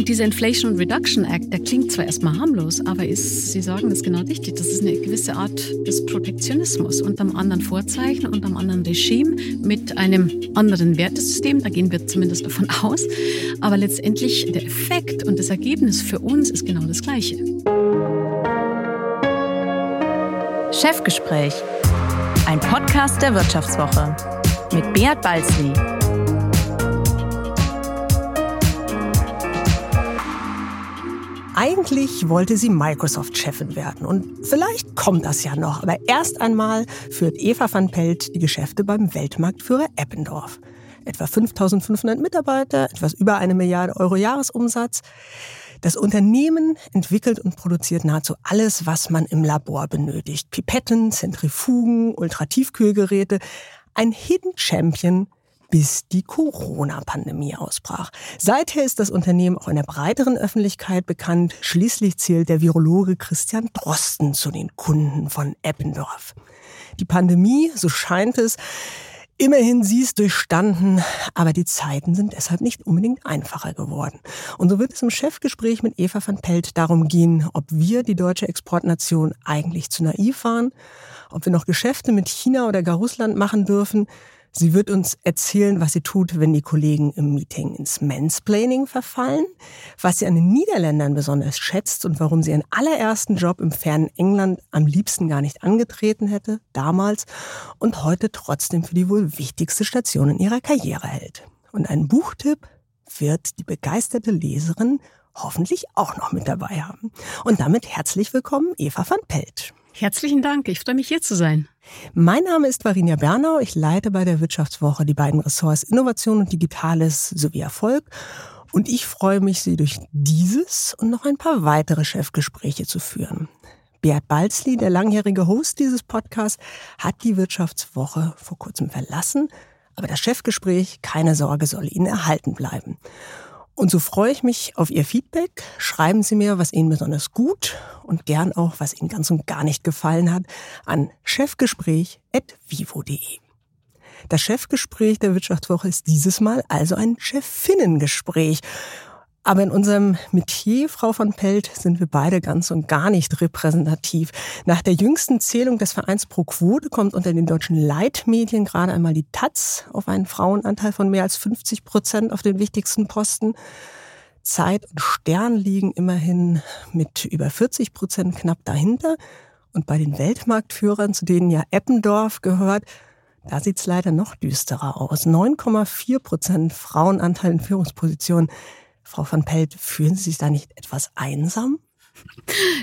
Und dieser Inflation Reduction Act, der klingt zwar erstmal harmlos, aber ist, Sie sagen das genau richtig, das ist eine gewisse Art des Protektionismus unter einem anderen Vorzeichen, unter einem anderen Regime, mit einem anderen Wertesystem, da gehen wir zumindest davon aus. Aber letztendlich der Effekt und das Ergebnis für uns ist genau das gleiche. Chefgespräch, ein Podcast der Wirtschaftswoche mit Beat Balzli. Eigentlich wollte sie Microsoft-Chefin werden und vielleicht kommt das ja noch, aber erst einmal führt Eva van Pelt die Geschäfte beim Weltmarktführer Eppendorf. Etwa 5500 Mitarbeiter, etwas über eine Milliarde Euro Jahresumsatz. Das Unternehmen entwickelt und produziert nahezu alles, was man im Labor benötigt. Pipetten, Zentrifugen, Ultratiefkühlgeräte. Ein Hidden Champion bis die Corona-Pandemie ausbrach. Seither ist das Unternehmen auch in der breiteren Öffentlichkeit bekannt. Schließlich zählt der Virologe Christian Drosten zu den Kunden von Eppendorf. Die Pandemie, so scheint es, Immerhin sie ist durchstanden, aber die Zeiten sind deshalb nicht unbedingt einfacher geworden. Und so wird es im Chefgespräch mit Eva van Pelt darum gehen, ob wir, die deutsche Exportnation, eigentlich zu naiv waren, ob wir noch Geschäfte mit China oder gar Russland machen dürfen, Sie wird uns erzählen, was sie tut, wenn die Kollegen im Meeting ins Mansplaining verfallen, was sie an den Niederländern besonders schätzt und warum sie ihren allerersten Job im fernen England am liebsten gar nicht angetreten hätte, damals, und heute trotzdem für die wohl wichtigste Station in ihrer Karriere hält. Und einen Buchtipp wird die begeisterte Leserin hoffentlich auch noch mit dabei haben. Und damit herzlich willkommen, Eva van Pelt. Herzlichen Dank, ich freue mich hier zu sein. Mein Name ist Varinia Bernau. Ich leite bei der Wirtschaftswoche die beiden Ressorts Innovation und Digitales sowie Erfolg. Und ich freue mich, Sie durch dieses und noch ein paar weitere Chefgespräche zu führen. Beat Balzli, der langjährige Host dieses Podcasts, hat die Wirtschaftswoche vor kurzem verlassen. Aber das Chefgespräch, keine Sorge, soll Ihnen erhalten bleiben. Und so freue ich mich auf Ihr Feedback. Schreiben Sie mir, was Ihnen besonders gut und gern auch, was Ihnen ganz und gar nicht gefallen hat, an chefgespräch.vivo.de. Das Chefgespräch der Wirtschaftswoche ist dieses Mal also ein Chefinnengespräch. Aber in unserem Metier, Frau von Pelt, sind wir beide ganz und gar nicht repräsentativ. Nach der jüngsten Zählung des Vereins Pro Quote kommt unter den deutschen Leitmedien gerade einmal die Taz auf einen Frauenanteil von mehr als 50 Prozent auf den wichtigsten Posten. Zeit und Stern liegen immerhin mit über 40 Prozent knapp dahinter. Und bei den Weltmarktführern, zu denen ja Eppendorf gehört, da sieht's leider noch düsterer aus. 9,4 Prozent Frauenanteil in Führungspositionen. Frau von Pelt, fühlen Sie sich da nicht etwas einsam?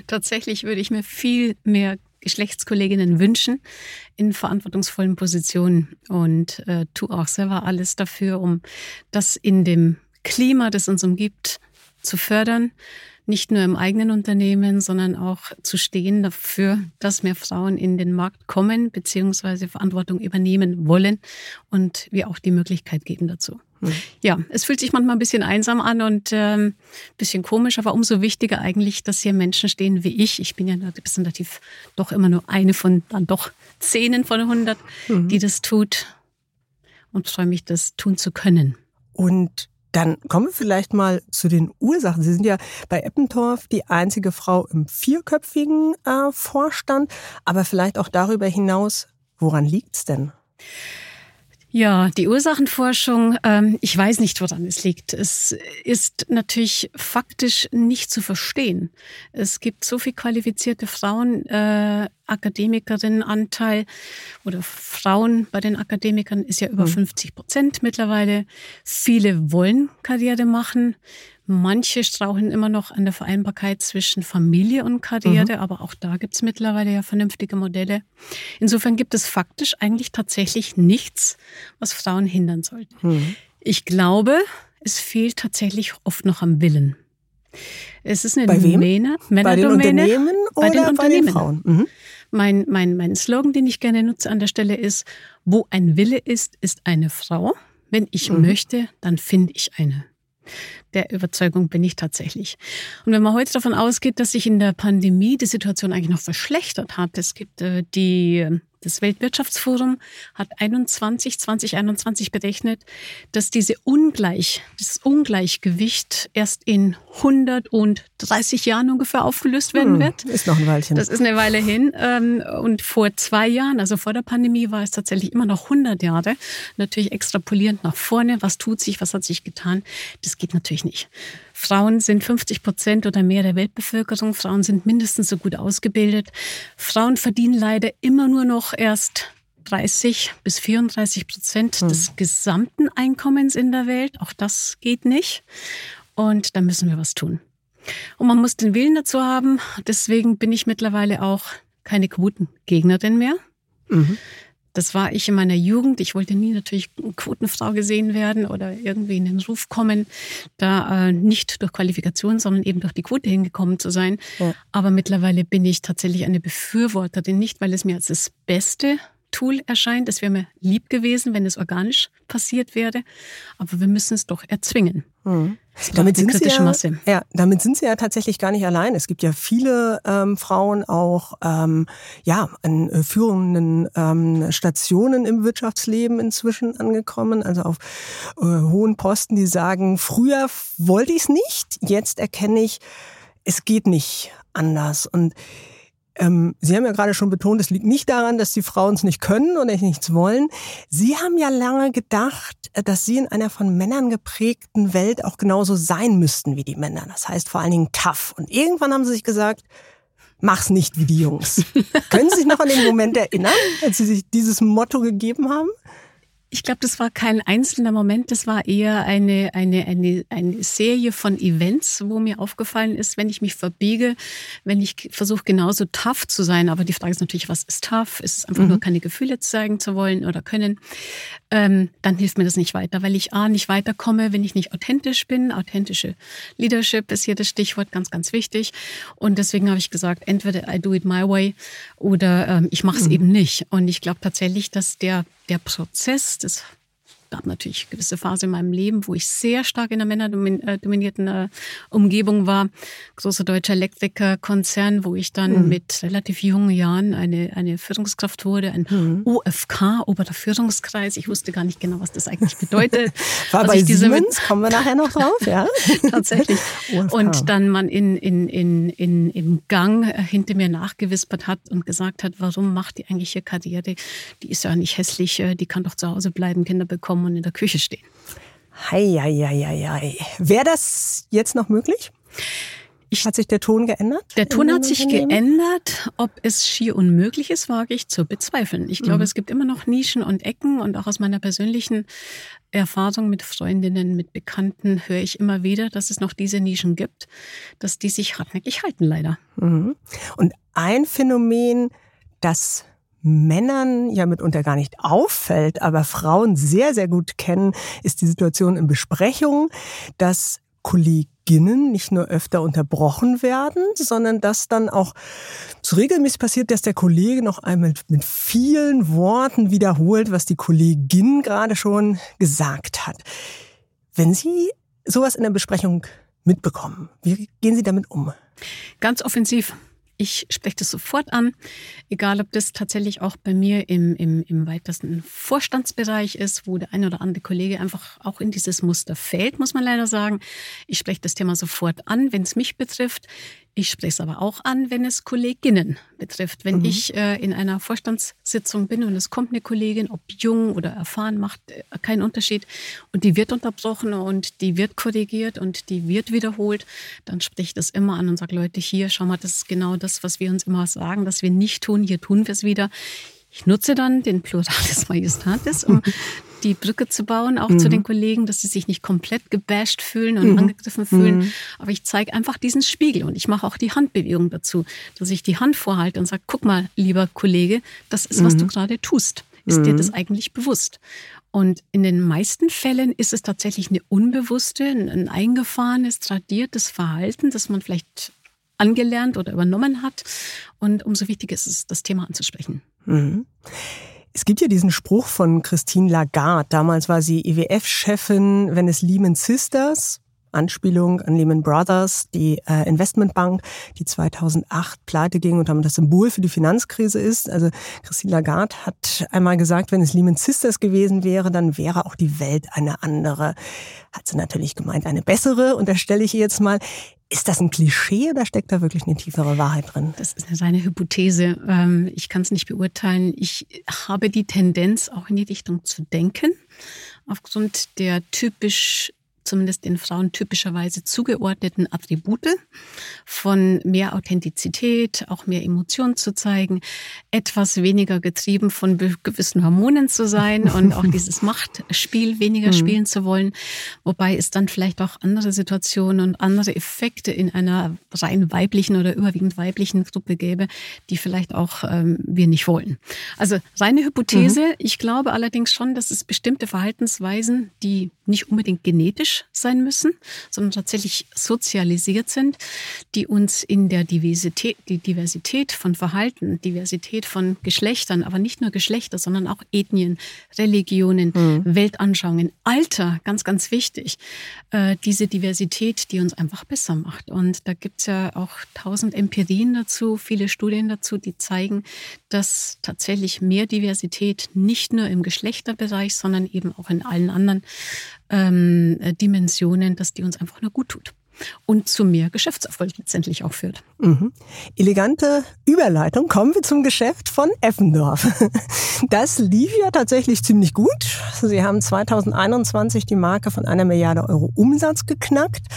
Tatsächlich würde ich mir viel mehr Geschlechtskolleginnen wünschen in verantwortungsvollen Positionen und äh, tue auch selber alles dafür, um das in dem Klima, das uns umgibt, zu fördern. Nicht nur im eigenen Unternehmen, sondern auch zu stehen dafür, dass mehr Frauen in den Markt kommen bzw. Verantwortung übernehmen wollen und wir auch die Möglichkeit geben dazu. Hm. Ja, es fühlt sich manchmal ein bisschen einsam an und ähm, bisschen komisch, aber umso wichtiger eigentlich, dass hier Menschen stehen wie ich. Ich bin ja repräsentativ doch immer nur eine von dann doch Zehnen von 100, mhm. die das tut und freue mich, das tun zu können. Und dann kommen wir vielleicht mal zu den Ursachen. Sie sind ja bei Eppendorf die einzige Frau im vierköpfigen äh, Vorstand, aber vielleicht auch darüber hinaus, woran liegt's denn? Ja, die Ursachenforschung, ähm, ich weiß nicht, woran es liegt. Es ist natürlich faktisch nicht zu verstehen. Es gibt so viel qualifizierte Frauen, äh, Akademikerinnenanteil oder Frauen bei den Akademikern ist ja über mhm. 50 Prozent mittlerweile. Viele wollen Karriere machen. Manche strauchen immer noch an der Vereinbarkeit zwischen Familie und Karriere, mhm. aber auch da gibt's mittlerweile ja vernünftige Modelle. Insofern gibt es faktisch eigentlich tatsächlich nichts, was Frauen hindern sollte. Mhm. Ich glaube, es fehlt tatsächlich oft noch am Willen. Es ist eine bei Domäne, Männerdomäne. Bei den Unternehmen oder bei den, Unternehmen. Bei den Frauen? Mhm. Mein, mein, mein Slogan, den ich gerne nutze an der Stelle ist, wo ein Wille ist, ist eine Frau. Wenn ich mhm. möchte, dann finde ich eine. Der Überzeugung bin ich tatsächlich. Und wenn man heute davon ausgeht, dass sich in der Pandemie die Situation eigentlich noch verschlechtert hat, es gibt äh, die Das Weltwirtschaftsforum hat 21, 2021 berechnet, dass diese Ungleich, das Ungleichgewicht erst in 130 Jahren ungefähr aufgelöst werden hm, wird. Ist noch ein Weilchen. Das ist eine Weile hin. Ähm, und vor zwei Jahren, also vor der Pandemie, war es tatsächlich immer noch 100 Jahre. Natürlich extrapolierend nach vorne. Was tut sich? Was hat sich getan? Das geht natürlich nicht. Frauen sind 50 Prozent oder mehr der Weltbevölkerung. Frauen sind mindestens so gut ausgebildet. Frauen verdienen leider immer nur noch erst 30 bis 34 Prozent hm. des gesamten Einkommens in der Welt. Auch das geht nicht. Und da müssen wir was tun. Und man muss den Willen dazu haben. Deswegen bin ich mittlerweile auch keine Quotengegnerin mehr. Mhm. Das war ich in meiner Jugend. Ich wollte nie natürlich Quotenfrau gesehen werden oder irgendwie in den Ruf kommen, da äh, nicht durch Qualifikation, sondern eben durch die Quote hingekommen zu sein. Ja. Aber mittlerweile bin ich tatsächlich eine Befürworterin, nicht weil es mir als das Beste Tool erscheint. Es wäre mir lieb gewesen, wenn es organisch passiert wäre. Aber wir müssen es doch erzwingen. Mhm. Damit sind, sie ja, ja, damit sind sie ja tatsächlich gar nicht allein. Es gibt ja viele ähm, Frauen auch ähm, ja, an äh, führenden ähm, Stationen im Wirtschaftsleben inzwischen angekommen, also auf äh, hohen Posten, die sagen, früher wollte ich es nicht, jetzt erkenne ich, es geht nicht anders. Und ähm, Sie haben ja gerade schon betont, es liegt nicht daran, dass die Frauen es nicht können oder nichts wollen. Sie haben ja lange gedacht, äh, dass Sie in einer von Männern geprägten Welt auch genauso sein müssten wie die Männer. Das heißt vor allen Dingen tough. Und irgendwann haben Sie sich gesagt, mach's nicht wie die Jungs. Können Sie sich noch an den Moment erinnern, als Sie sich dieses Motto gegeben haben? Ich glaube, das war kein einzelner Moment, das war eher eine, eine, eine, eine Serie von Events, wo mir aufgefallen ist, wenn ich mich verbiege, wenn ich versuche genauso tough zu sein, aber die Frage ist natürlich, was ist tough? Ist es einfach mhm. nur keine Gefühle zeigen zu wollen oder können? Ähm, dann hilft mir das nicht weiter, weil ich A, nicht weiterkomme, wenn ich nicht authentisch bin. Authentische Leadership ist hier das Stichwort, ganz, ganz wichtig. Und deswegen habe ich gesagt, entweder I do it my way oder ähm, ich mache es mhm. eben nicht. Und ich glaube tatsächlich, dass der der Prozess des gab natürlich eine gewisse Phase in meinem Leben, wo ich sehr stark in einer männerdominierten äh, Umgebung war. Großer deutscher Elektrikerkonzern, wo ich dann mhm. mit relativ jungen Jahren eine, eine Führungskraft wurde, ein mhm. OFK, oberer Führungskreis. Ich wusste gar nicht genau, was das eigentlich bedeutet. war bei Siemens, kommen wir nachher noch drauf, ja? Tatsächlich. Und dann man in, in, in, in, im Gang hinter mir nachgewispert hat und gesagt hat, warum macht die eigentlich hier Karriere? Die ist ja nicht hässlich, äh, die kann doch zu Hause bleiben, Kinder bekommen kommen und in der Küche stehen. Heieieiei. Wäre das jetzt noch möglich? Ich, hat sich der Ton geändert? Der Ton hat sich geändert. Ob es schier unmöglich ist, wage ich zu bezweifeln. Ich glaube, mhm. es gibt immer noch Nischen und Ecken und auch aus meiner persönlichen Erfahrung mit Freundinnen, mit Bekannten höre ich immer wieder, dass es noch diese Nischen gibt, dass die sich hartnäckig halten, leider. Mhm. Und ein Phänomen, das Männern ja mitunter gar nicht auffällt, aber Frauen sehr, sehr gut kennen, ist die Situation in Besprechungen, dass Kolleginnen nicht nur öfter unterbrochen werden, sondern dass dann auch so regelmäßig passiert, dass der Kollege noch einmal mit vielen Worten wiederholt, was die Kollegin gerade schon gesagt hat. Wenn Sie sowas in der Besprechung mitbekommen, wie gehen Sie damit um? Ganz offensiv. Ich spreche das sofort an, egal ob das tatsächlich auch bei mir im, im, im weitesten Vorstandsbereich ist, wo der eine oder andere Kollege einfach auch in dieses Muster fällt, muss man leider sagen. Ich spreche das Thema sofort an, wenn es mich betrifft. Ich spreche es aber auch an, wenn es Kolleginnen betrifft. Wenn mhm. ich äh, in einer Vorstandssitzung bin und es kommt eine Kollegin, ob jung oder erfahren, macht äh, keinen Unterschied. Und die wird unterbrochen und die wird korrigiert und die wird wiederholt, dann spreche ich das immer an und sage, Leute, hier, schau mal, das ist genau das, was wir uns immer sagen, dass wir nicht tun. Hier tun wir es wieder. Ich nutze dann den Plural des Majestatis, um die Brücke zu bauen, auch mhm. zu den Kollegen, dass sie sich nicht komplett gebasht fühlen und mhm. angegriffen fühlen. Mhm. Aber ich zeige einfach diesen Spiegel und ich mache auch die Handbewegung dazu, dass ich die Hand vorhalte und sage, guck mal, lieber Kollege, das ist, was du mhm. gerade tust. Ist dir das mhm. eigentlich bewusst? Und in den meisten Fällen ist es tatsächlich eine unbewusste, ein eingefahrenes, tradiertes Verhalten, das man vielleicht angelernt oder übernommen hat. Und umso wichtiger ist es, das Thema anzusprechen. Mhm. Es gibt ja diesen Spruch von Christine Lagarde. Damals war sie IWF-Chefin, wenn es Lehman Sisters Anspielung an Lehman Brothers, die äh, Investmentbank, die 2008 pleite ging und damit das Symbol für die Finanzkrise ist. Also Christine Lagarde hat einmal gesagt, wenn es Lehman Sisters gewesen wäre, dann wäre auch die Welt eine andere. Hat sie natürlich gemeint, eine bessere. Und da stelle ich ihr jetzt mal, ist das ein Klischee oder steckt da wirklich eine tiefere Wahrheit drin? Das ist eine Hypothese. Ähm, ich kann es nicht beurteilen. Ich habe die Tendenz, auch in die Richtung zu denken, aufgrund der typisch zumindest den Frauen typischerweise zugeordneten Attribute von mehr Authentizität, auch mehr Emotionen zu zeigen, etwas weniger getrieben von gewissen Hormonen zu sein und auch dieses Machtspiel weniger mhm. spielen zu wollen, wobei es dann vielleicht auch andere Situationen und andere Effekte in einer rein weiblichen oder überwiegend weiblichen Gruppe gäbe, die vielleicht auch ähm, wir nicht wollen. Also reine Hypothese. Mhm. Ich glaube allerdings schon, dass es bestimmte Verhaltensweisen, die nicht unbedingt genetisch sein müssen, sondern tatsächlich sozialisiert sind, die uns in der Diversität, die Diversität von Verhalten, Diversität von Geschlechtern, aber nicht nur Geschlechter, sondern auch Ethnien, Religionen, mhm. Weltanschauungen, Alter, ganz, ganz wichtig. Äh, diese Diversität, die uns einfach besser macht. Und da gibt es ja auch tausend Empirien dazu, viele Studien dazu, die zeigen, dass tatsächlich mehr Diversität nicht nur im Geschlechterbereich, sondern eben auch in allen anderen ähm, Dimensionen, dass die uns einfach nur gut tut und zu mehr Geschäftserfolg letztendlich auch führt. Mhm. Elegante Überleitung. Kommen wir zum Geschäft von Effendorf. Das lief ja tatsächlich ziemlich gut. Sie haben 2021 die Marke von einer Milliarde Euro Umsatz geknackt.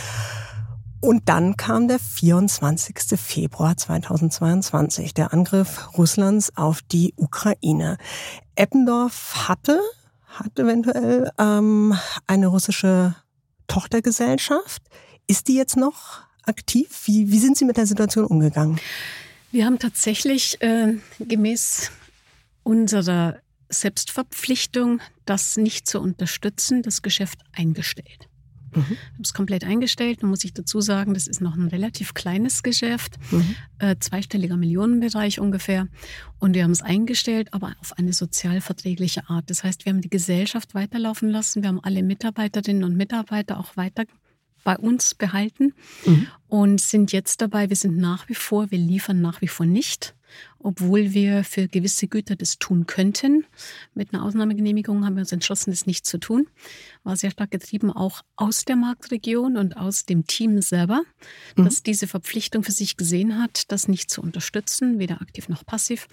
Und dann kam der 24. Februar 2022, der Angriff Russlands auf die Ukraine. Eppendorf hatte hat eventuell ähm, eine russische Tochtergesellschaft. Ist die jetzt noch aktiv? Wie, wie sind Sie mit der Situation umgegangen? Wir haben tatsächlich äh, gemäß unserer Selbstverpflichtung, das nicht zu unterstützen, das Geschäft eingestellt. Mhm. Ich habe es komplett eingestellt. Nun muss ich dazu sagen, das ist noch ein relativ kleines Geschäft, mhm. äh, zweistelliger Millionenbereich ungefähr. Und wir haben es eingestellt, aber auf eine sozialverträgliche Art. Das heißt, wir haben die Gesellschaft weiterlaufen lassen. Wir haben alle Mitarbeiterinnen und Mitarbeiter auch weiter bei uns behalten mhm. und sind jetzt dabei, wir sind nach wie vor, wir liefern nach wie vor nicht obwohl wir für gewisse Güter das tun könnten. Mit einer Ausnahmegenehmigung haben wir uns entschlossen, das nicht zu tun. War sehr stark getrieben auch aus der Marktregion und aus dem Team selber, mhm. das diese Verpflichtung für sich gesehen hat, das nicht zu unterstützen, weder aktiv noch passiv.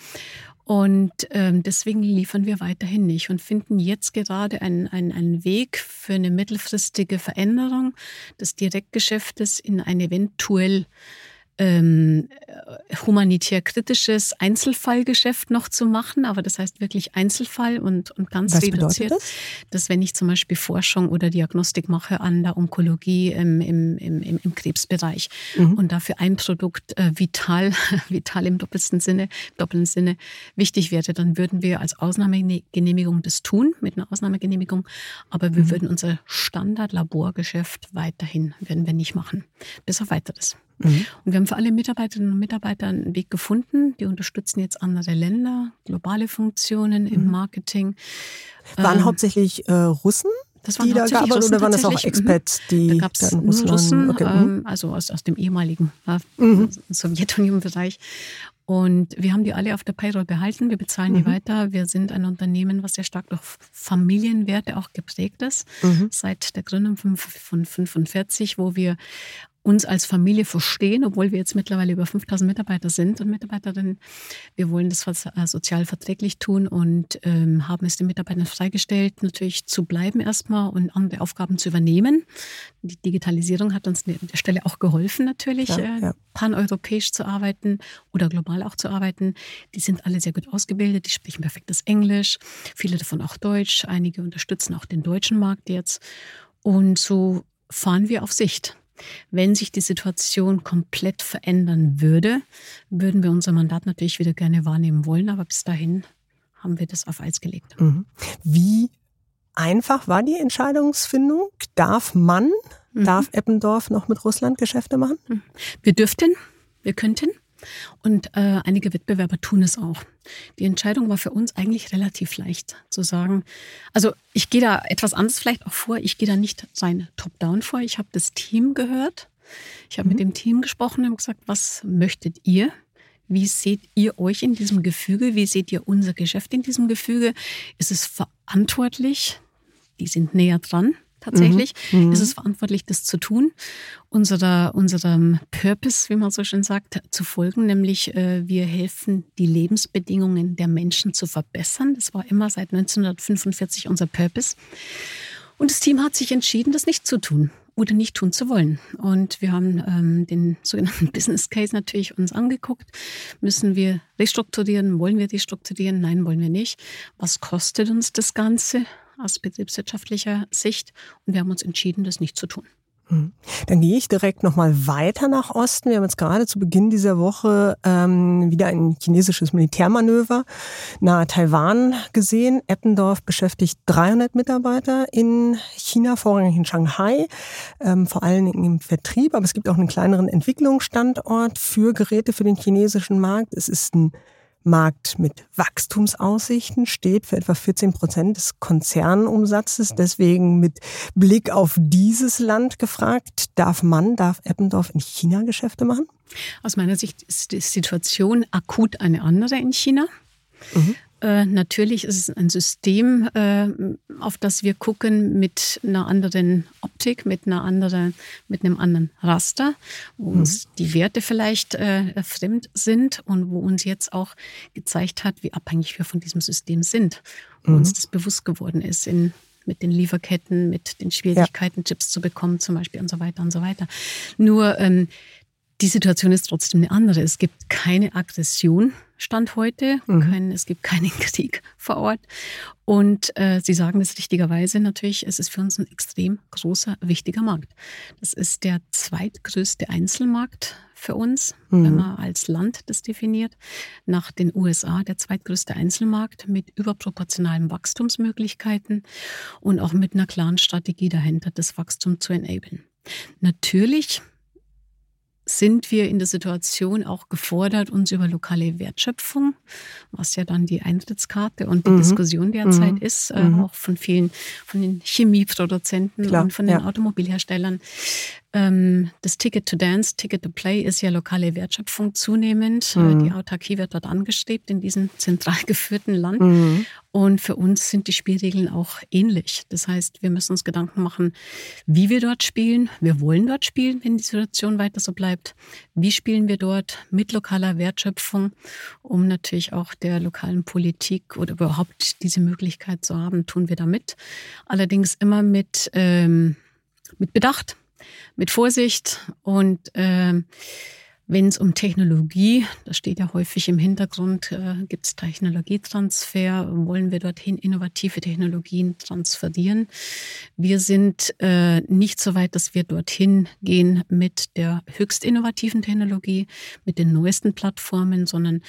Und ähm, deswegen liefern wir weiterhin nicht und finden jetzt gerade einen, einen, einen Weg für eine mittelfristige Veränderung des Direktgeschäftes in ein eventuell ähm, humanitär kritisches Einzelfallgeschäft noch zu machen, aber das heißt wirklich Einzelfall und, und ganz Was reduziert. Das? Dass wenn ich zum Beispiel Forschung oder Diagnostik mache an der Onkologie im, im, im, im Krebsbereich mhm. und dafür ein Produkt äh, vital, vital im doppelten Sinne, doppelten Sinne wichtig wäre, dann würden wir als Ausnahmegenehmigung das tun, mit einer Ausnahmegenehmigung, aber wir mhm. würden unser Standard-Laborgeschäft weiterhin, werden wir nicht machen. Bis auf weiteres. Mhm. Und wir haben für alle Mitarbeiterinnen und Mitarbeiter einen Weg gefunden. Die unterstützen jetzt andere Länder, globale Funktionen mhm. im Marketing. Waren ähm, hauptsächlich äh, Russen? Das waren die da gearbeitet Russen oder waren das auch mhm. Expats, die da gab es Russland, Russen, okay. Mhm. ähm, also aus, aus dem ehemaligen äh, mhm. Sowjetunion-Bereich. Und wir haben die alle auf der Payroll behalten. Wir bezahlen mhm. die weiter. Wir sind ein Unternehmen, was sehr stark durch Familienwerte auch geprägt ist. Mhm. Seit der Gründung von 45, wo wir uns als Familie verstehen, obwohl wir jetzt mittlerweile über 5000 Mitarbeiter sind und Mitarbeiterinnen. Wir wollen das äh, sozial verträglich tun und ähm, haben es den Mitarbeitern freigestellt, natürlich zu bleiben erstmal und andere Aufgaben zu übernehmen. Die Digitalisierung hat uns an der Stelle auch geholfen, natürlich, ja, äh, ja. paneuropäisch zu arbeiten oder global auch zu arbeiten. Die sind alle sehr gut ausgebildet, die sprechen perfektes Englisch, viele davon auch Deutsch. Einige unterstützen auch den deutschen Markt jetzt. Und so fahren wir auf Sicht. Wenn sich die Situation komplett verändern würde, würden wir unser Mandat natürlich wieder gerne wahrnehmen wollen, aber bis dahin haben wir das auf Eis gelegt. Mhm. Wie einfach war die Entscheidungsfindung? Darf man, mhm. darf Eppendorf noch mit Russland Geschäfte machen? Mhm. Wir dürften, wir könnten. Und äh, einige Wettbewerber tun es auch. Die Entscheidung war für uns eigentlich relativ leicht zu sagen. Also ich gehe da etwas anders vielleicht auch vor. Ich gehe da nicht sein Top-Down vor. Ich habe das Team gehört. Ich habe mhm. mit dem Team gesprochen und gesagt, was möchtet ihr? Wie seht ihr euch in diesem Gefüge? Wie seht ihr unser Geschäft in diesem Gefüge? Ist es verantwortlich? Die sind näher dran tatsächlich. Mhm. mhm. Ist es verantwortlich, das zu tun, unserer, unserem Purpose, wie man so schön sagt, zu folgen, nämlich äh, wir helfen, die Lebensbedingungen der Menschen zu verbessern. Das war immer seit 1945 unser Purpose. Und das Team hat sich entschieden, das nicht zu tun oder nicht tun zu wollen. Und wir haben ähm, den sogenannten Business Case natürlich uns angeguckt. Müssen wir restrukturieren? Wollen wir restrukturieren? Nein, wollen wir nicht. Was kostet uns das Ganze aus betriebswirtschaftlicher Sicht? Und wir haben uns entschieden, das nicht zu tun. Hm. Dann gehe ich direkt nochmal weiter nach Osten. Wir haben jetzt gerade zu Beginn dieser Woche ähm, wieder ein chinesisches Militärmanöver nahe Taiwan gesehen. Eppendorf beschäftigt 300 Mitarbeiter in China, vorrangig in Shanghai, ähm, vor allen Dingen im Vertrieb. Aber es gibt auch einen kleineren Entwicklungsstandort für Geräte für den chinesischen Markt. Es ist ein Markt mit Wachstumsaussichten steht für etwa 14 Prozent des Konzernumsatzes. Deswegen mit Blick auf dieses Land gefragt, darf man, darf Eppendorf in China Geschäfte machen? Aus meiner Sicht ist die Situation akut eine andere in China. Mhm. Äh, natürlich ist es ein System, äh, auf das wir gucken mit einer anderen Optik, mit einer anderen, mit einem anderen Raster, wo mhm. uns die Werte vielleicht äh, fremd sind und wo uns jetzt auch gezeigt hat, wie abhängig wir von diesem System sind, wo mhm. uns das bewusst geworden ist in mit den Lieferketten, mit den Schwierigkeiten, ja. Chips zu bekommen, zum Beispiel und so weiter und so weiter. Nur ähm, die Situation ist trotzdem eine andere. Es gibt keine Aggression Stand heute. Mhm. Kein, es gibt keinen Krieg vor Ort. Und äh, Sie sagen das richtigerweise natürlich, es ist für uns ein extrem großer, wichtiger Markt. Das ist der zweitgrößte Einzelmarkt für uns, mhm. wenn man als Land das definiert. Nach den USA der zweitgrößte Einzelmarkt mit überproportionalen Wachstumsmöglichkeiten und auch mit einer klaren Strategie dahinter, das Wachstum zu enablen. Natürlich sind wir in der Situation auch gefordert, uns über lokale Wertschöpfung, was ja dann die Eintrittskarte und die mhm. Diskussion derzeit mhm. ist, äh, mhm. auch von vielen, von den Chemieproduzenten Klar, und von den ja. Automobilherstellern, ähm, das Ticket to Dance, Ticket to Play ist ja lokale Wertschöpfung zunehmend. Äh, mhm. Die Autarkie wird dort angestrebt in diesem zentral geführten Land. Mhm. Und für uns sind die Spielregeln auch ähnlich. Das heißt, wir müssen uns Gedanken machen, wie wir dort spielen. Wir wollen dort spielen, wenn die Situation weiter so bleibt. Wie spielen wir dort mit lokaler Wertschöpfung, um natürlich auch der lokalen Politik oder überhaupt diese Möglichkeit zu haben, tun wir damit. Allerdings immer mit, ähm, mit Bedacht mit Vorsicht und äh, wenn es um Technologie, das steht ja häufig im Hintergrund, äh, gibt es Technologietransfer, wollen wir dorthin innovative Technologien transferieren. Wir sind äh, nicht so weit, dass wir dorthin gehen mit der höchst innovativen Technologie, mit den neuesten Plattformen, sondern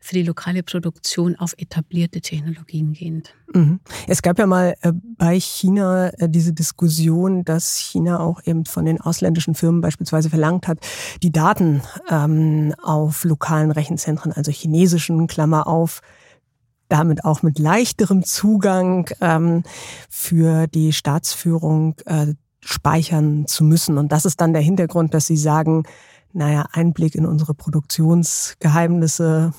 für die lokale Produktion auf etablierte Technologien gehend. Mhm. Es gab ja mal äh, bei China äh, diese Diskussion, dass China auch eben von den ausländischen Firmen beispielsweise verlangt hat, die Daten ähm, auf lokalen Rechenzentren, also chinesischen, Klammer auf, damit auch mit leichterem Zugang ähm, für die Staatsführung äh, speichern zu müssen. Und das ist dann der Hintergrund, dass Sie sagen, naja, Einblick in unsere Produktionsgeheimnisse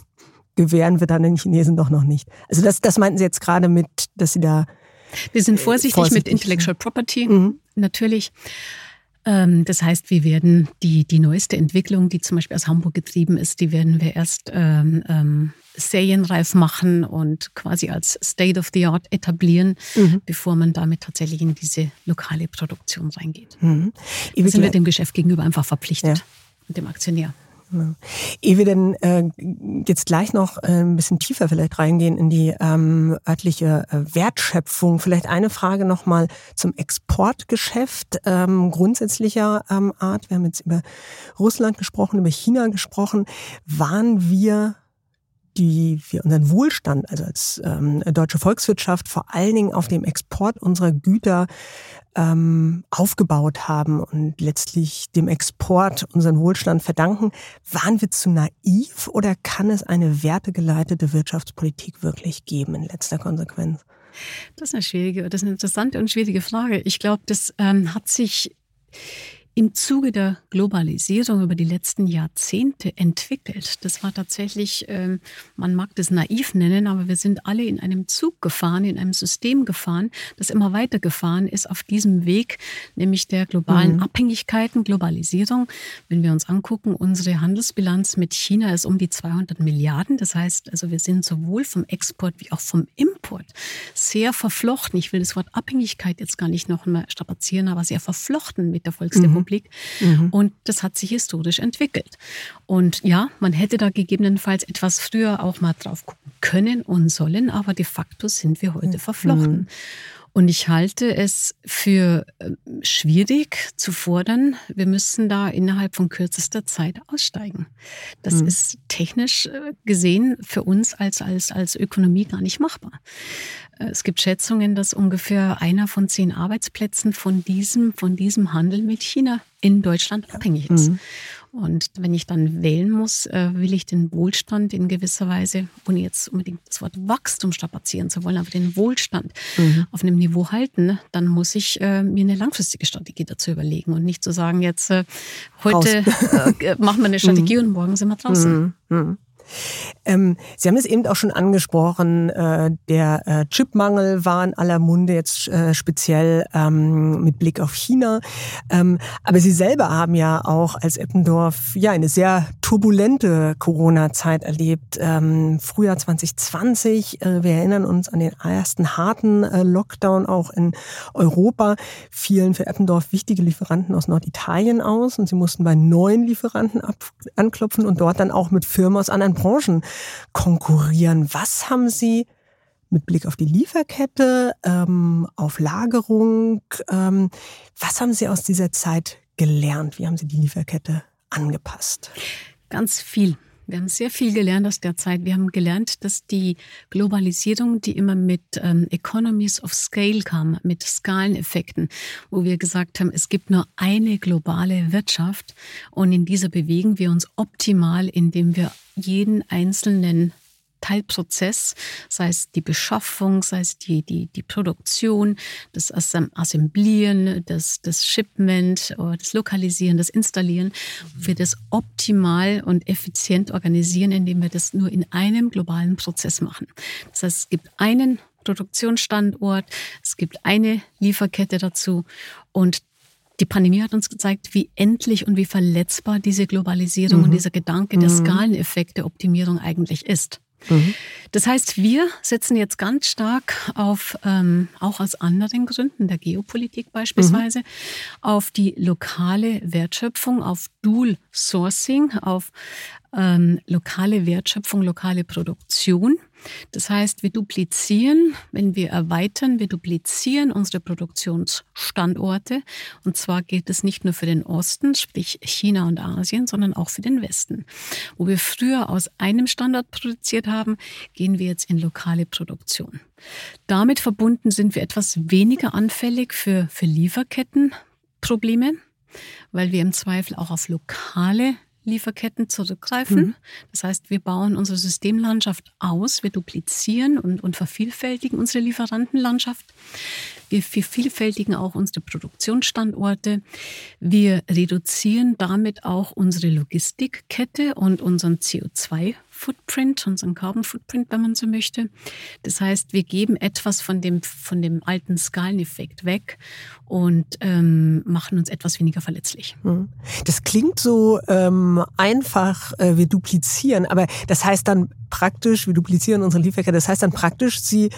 gewähren wir dann den Chinesen doch noch nicht. Also das, das meinten Sie jetzt gerade mit, dass Sie da. Wir sind vorsichtig, vorsichtig mit Intellectual Property. Mhm. Natürlich. Ähm, das heißt, wir werden die, die neueste Entwicklung, die zum Beispiel aus Hamburg getrieben ist, die werden wir erst ähm, ähm, serienreif machen und quasi als State of the Art etablieren, mhm. bevor man damit tatsächlich in diese lokale Produktion reingeht. Mhm. Da sind wir dem Geschäft gegenüber einfach verpflichtet, ja. dem Aktionär. Ehe wir denn äh, jetzt gleich noch äh, ein bisschen tiefer vielleicht reingehen in die ähm, örtliche äh, Wertschöpfung, vielleicht eine Frage nochmal zum Exportgeschäft ähm, grundsätzlicher ähm, Art. Wir haben jetzt über Russland gesprochen, über China gesprochen. Waren wir die wir unseren Wohlstand, also als ähm, deutsche Volkswirtschaft, vor allen Dingen auf dem Export unserer Güter ähm, aufgebaut haben und letztlich dem Export unseren Wohlstand verdanken. Waren wir zu naiv oder kann es eine wertegeleitete Wirtschaftspolitik wirklich geben in letzter Konsequenz? Das ist eine schwierige, das ist eine interessante und schwierige Frage. Ich glaube, das ähm, hat sich im Zuge der Globalisierung über die letzten Jahrzehnte entwickelt. Das war tatsächlich, ähm, man mag das naiv nennen, aber wir sind alle in einem Zug gefahren, in einem System gefahren, das immer weiter gefahren ist auf diesem Weg, nämlich der globalen mhm. Abhängigkeiten, Globalisierung. Wenn wir uns angucken, unsere Handelsbilanz mit China ist um die 200 Milliarden. Das heißt, also wir sind sowohl vom Export wie auch vom Import sehr verflochten. Ich will das Wort Abhängigkeit jetzt gar nicht noch mal strapazieren, aber sehr verflochten mit der Volksrepublik. Mhm. Republik. Mhm. Und das hat sich historisch entwickelt. Und ja, man hätte da gegebenenfalls etwas früher auch mal drauf gucken können und sollen, aber de facto sind wir heute mhm. verflochten. Und ich halte es für äh, schwierig zu fordern, wir müssen da innerhalb von kürzester Zeit aussteigen. Das mhm. ist technisch äh, gesehen für uns als, als, als Ökonomie gar nicht machbar. Äh, es gibt Schätzungen, dass ungefähr einer von zehn Arbeitsplätzen von diesem, von diesem Handel mit China in Deutschland abhängig ist. Mhm. Und wenn ich dann wählen muss, äh, will ich den Wohlstand in gewisser Weise, ohne jetzt unbedingt das Wort Wachstum strapazieren zu wollen, aber den Wohlstand mhm. auf einem Niveau halten, ne, dann muss ich äh, mir eine langfristige Strategie dazu überlegen und nicht zu sagen, jetzt äh, heute äh, machen wir eine Strategie mhm. und morgen sind wir draußen. Mhm. Ähm, Sie haben es eben auch schon angesprochen, äh, der äh, Chipmangel war in aller Munde jetzt äh, speziell ähm, mit Blick auf China. Ähm, aber Sie selber haben ja auch als Eppendorf ja eine sehr turbulente Corona-Zeit erlebt. Ähm, Frühjahr 2020, äh, wir erinnern uns an den ersten harten äh, Lockdown auch in Europa, fielen für Eppendorf wichtige Lieferanten aus Norditalien aus und Sie mussten bei neuen Lieferanten anklopfen und dort dann auch mit Firmen aus anderen Branchen konkurrieren. Was haben Sie mit Blick auf die Lieferkette, ähm, auf Lagerung, ähm, was haben Sie aus dieser Zeit gelernt? Wie haben Sie die Lieferkette angepasst? Ganz viel. Wir haben sehr viel gelernt aus der Zeit. Wir haben gelernt, dass die Globalisierung, die immer mit ähm, Economies of Scale kam, mit Skaleneffekten, wo wir gesagt haben, es gibt nur eine globale Wirtschaft und in dieser bewegen wir uns optimal, indem wir jeden einzelnen Teilprozess, sei es die Beschaffung, sei es die, die, die Produktion, das Assemblieren, das, das Shipment, das Lokalisieren, das Installieren, wir das optimal und effizient organisieren, indem wir das nur in einem globalen Prozess machen. Das heißt, es gibt einen Produktionsstandort, es gibt eine Lieferkette dazu und die Pandemie hat uns gezeigt, wie endlich und wie verletzbar diese Globalisierung mhm. und dieser Gedanke der mhm. Skaleneffekte Optimierung eigentlich ist. Mhm. Das heißt, wir setzen jetzt ganz stark auf, ähm, auch aus anderen Gründen, der Geopolitik beispielsweise, mhm. auf die lokale Wertschöpfung, auf Dual Sourcing, auf ähm, lokale Wertschöpfung, lokale Produktion. Das heißt, wir duplizieren, wenn wir erweitern, wir duplizieren unsere Produktionsstandorte. Und zwar gilt es nicht nur für den Osten, sprich China und Asien, sondern auch für den Westen. Wo wir früher aus einem Standort produziert haben, gehen wir jetzt in lokale Produktion. Damit verbunden sind wir etwas weniger anfällig für, für Lieferkettenprobleme, weil wir im Zweifel auch auf lokale Lieferketten zurückgreifen. Mhm. Das heißt, wir bauen unsere Systemlandschaft aus, wir duplizieren und, und vervielfältigen unsere Lieferantenlandschaft. Wir vervielfältigen auch unsere Produktionsstandorte. Wir reduzieren damit auch unsere Logistikkette und unseren CO2 Footprint, unseren Carbon Footprint, wenn man so möchte. Das heißt, wir geben etwas von dem, von dem alten Skaleneffekt weg und ähm, machen uns etwas weniger verletzlich. Hm. Das klingt so ähm, einfach, äh, wir duplizieren, aber das heißt dann praktisch, wir duplizieren unsere Lieferkette, das heißt dann praktisch, Sie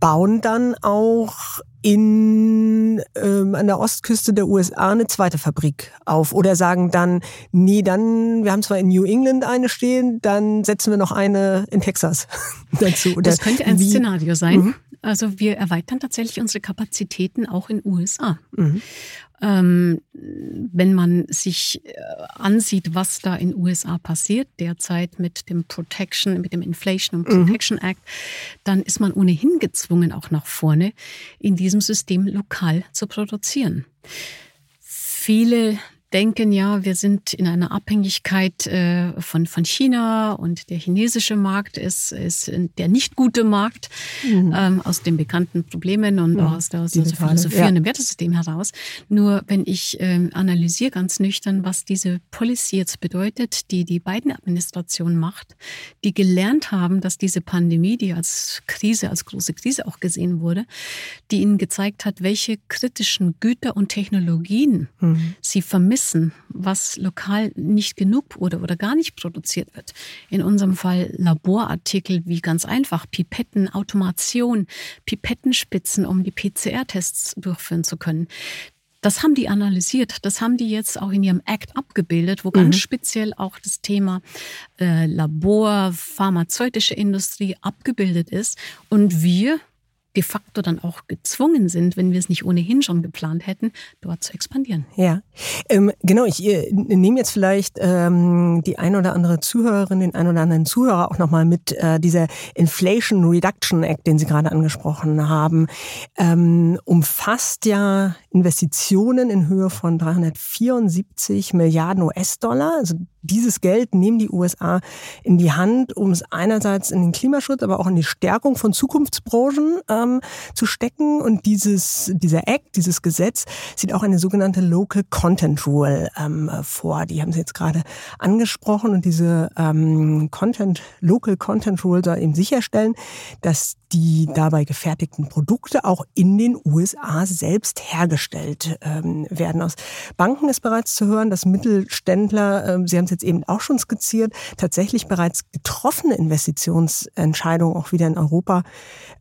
bauen dann auch in, ähm, an der Ostküste der USA eine zweite Fabrik auf oder sagen dann, nee, dann, wir haben zwar in New England eine stehen, dann setzen setzen wir noch eine in Texas dazu. Oder das könnte ein wie? Szenario sein. Mhm. Also wir erweitern tatsächlich unsere Kapazitäten auch in USA. Mhm. Ähm, wenn man sich äh, ansieht, was da in USA passiert derzeit mit dem Protection, mit dem Inflation und mhm. Protection mhm. Act, dann ist man ohnehin gezwungen, auch nach vorne in diesem System lokal zu produzieren. Viele denken ja, wir sind in einer Abhängigkeit äh, von, von China und der chinesische Markt ist, ist der nicht gute Markt mhm. ähm, aus den bekannten Problemen und mhm. aus der, aus der Philosophie ja. und dem Wertesystem heraus. Nur wenn ich ähm, analysiere ganz nüchtern, was diese Policy jetzt bedeutet, die die beiden Administration macht, die gelernt haben, dass diese Pandemie, die als Krise, als große Krise auch gesehen wurde, die ihnen gezeigt hat, welche kritischen Güter und Technologien mhm. sie vermissen vermissen, was lokal nicht genug oder, oder gar nicht produziert wird. In unserem Fall Laborartikel wie ganz einfach Pipetten, Automation, Pipettenspitzen, um die PCR-Tests durchführen zu können. Das haben die analysiert, das haben die jetzt auch in ihrem Act abgebildet, wo ganz mhm. speziell auch das Thema äh, Labor, pharmazeutische Industrie abgebildet ist. Und wir de facto dann auch gezwungen sind, wenn wir es nicht ohnehin schon geplant hätten, dort zu expandieren. Ja, ähm, genau. Ich äh, nehme jetzt vielleicht ähm, die ein oder andere Zuhörerin, den ein oder anderen Zuhörer auch nochmal mit äh, dieser Inflation Reduction Act, den Sie gerade angesprochen haben, ähm, umfasst ja Investitionen in Höhe von 374 Milliarden US-Dollar. Also dieses Geld nehmen die USA in die Hand, um es einerseits in den Klimaschutz, aber auch in die Stärkung von Zukunftsbranchen ähm, zu stecken. Und dieses, dieser Act, dieses Gesetz, sieht auch eine sogenannte Local Content Rule ähm, vor. Die haben Sie jetzt gerade angesprochen. Und diese ähm, Content, Local Content Rule soll eben sicherstellen, dass die dabei gefertigten Produkte auch in den USA selbst hergestellt ähm, werden. Aus Banken ist bereits zu hören, dass Mittelständler, ähm, Sie haben es jetzt eben auch schon skizziert, tatsächlich bereits getroffene Investitionsentscheidungen auch wieder in Europa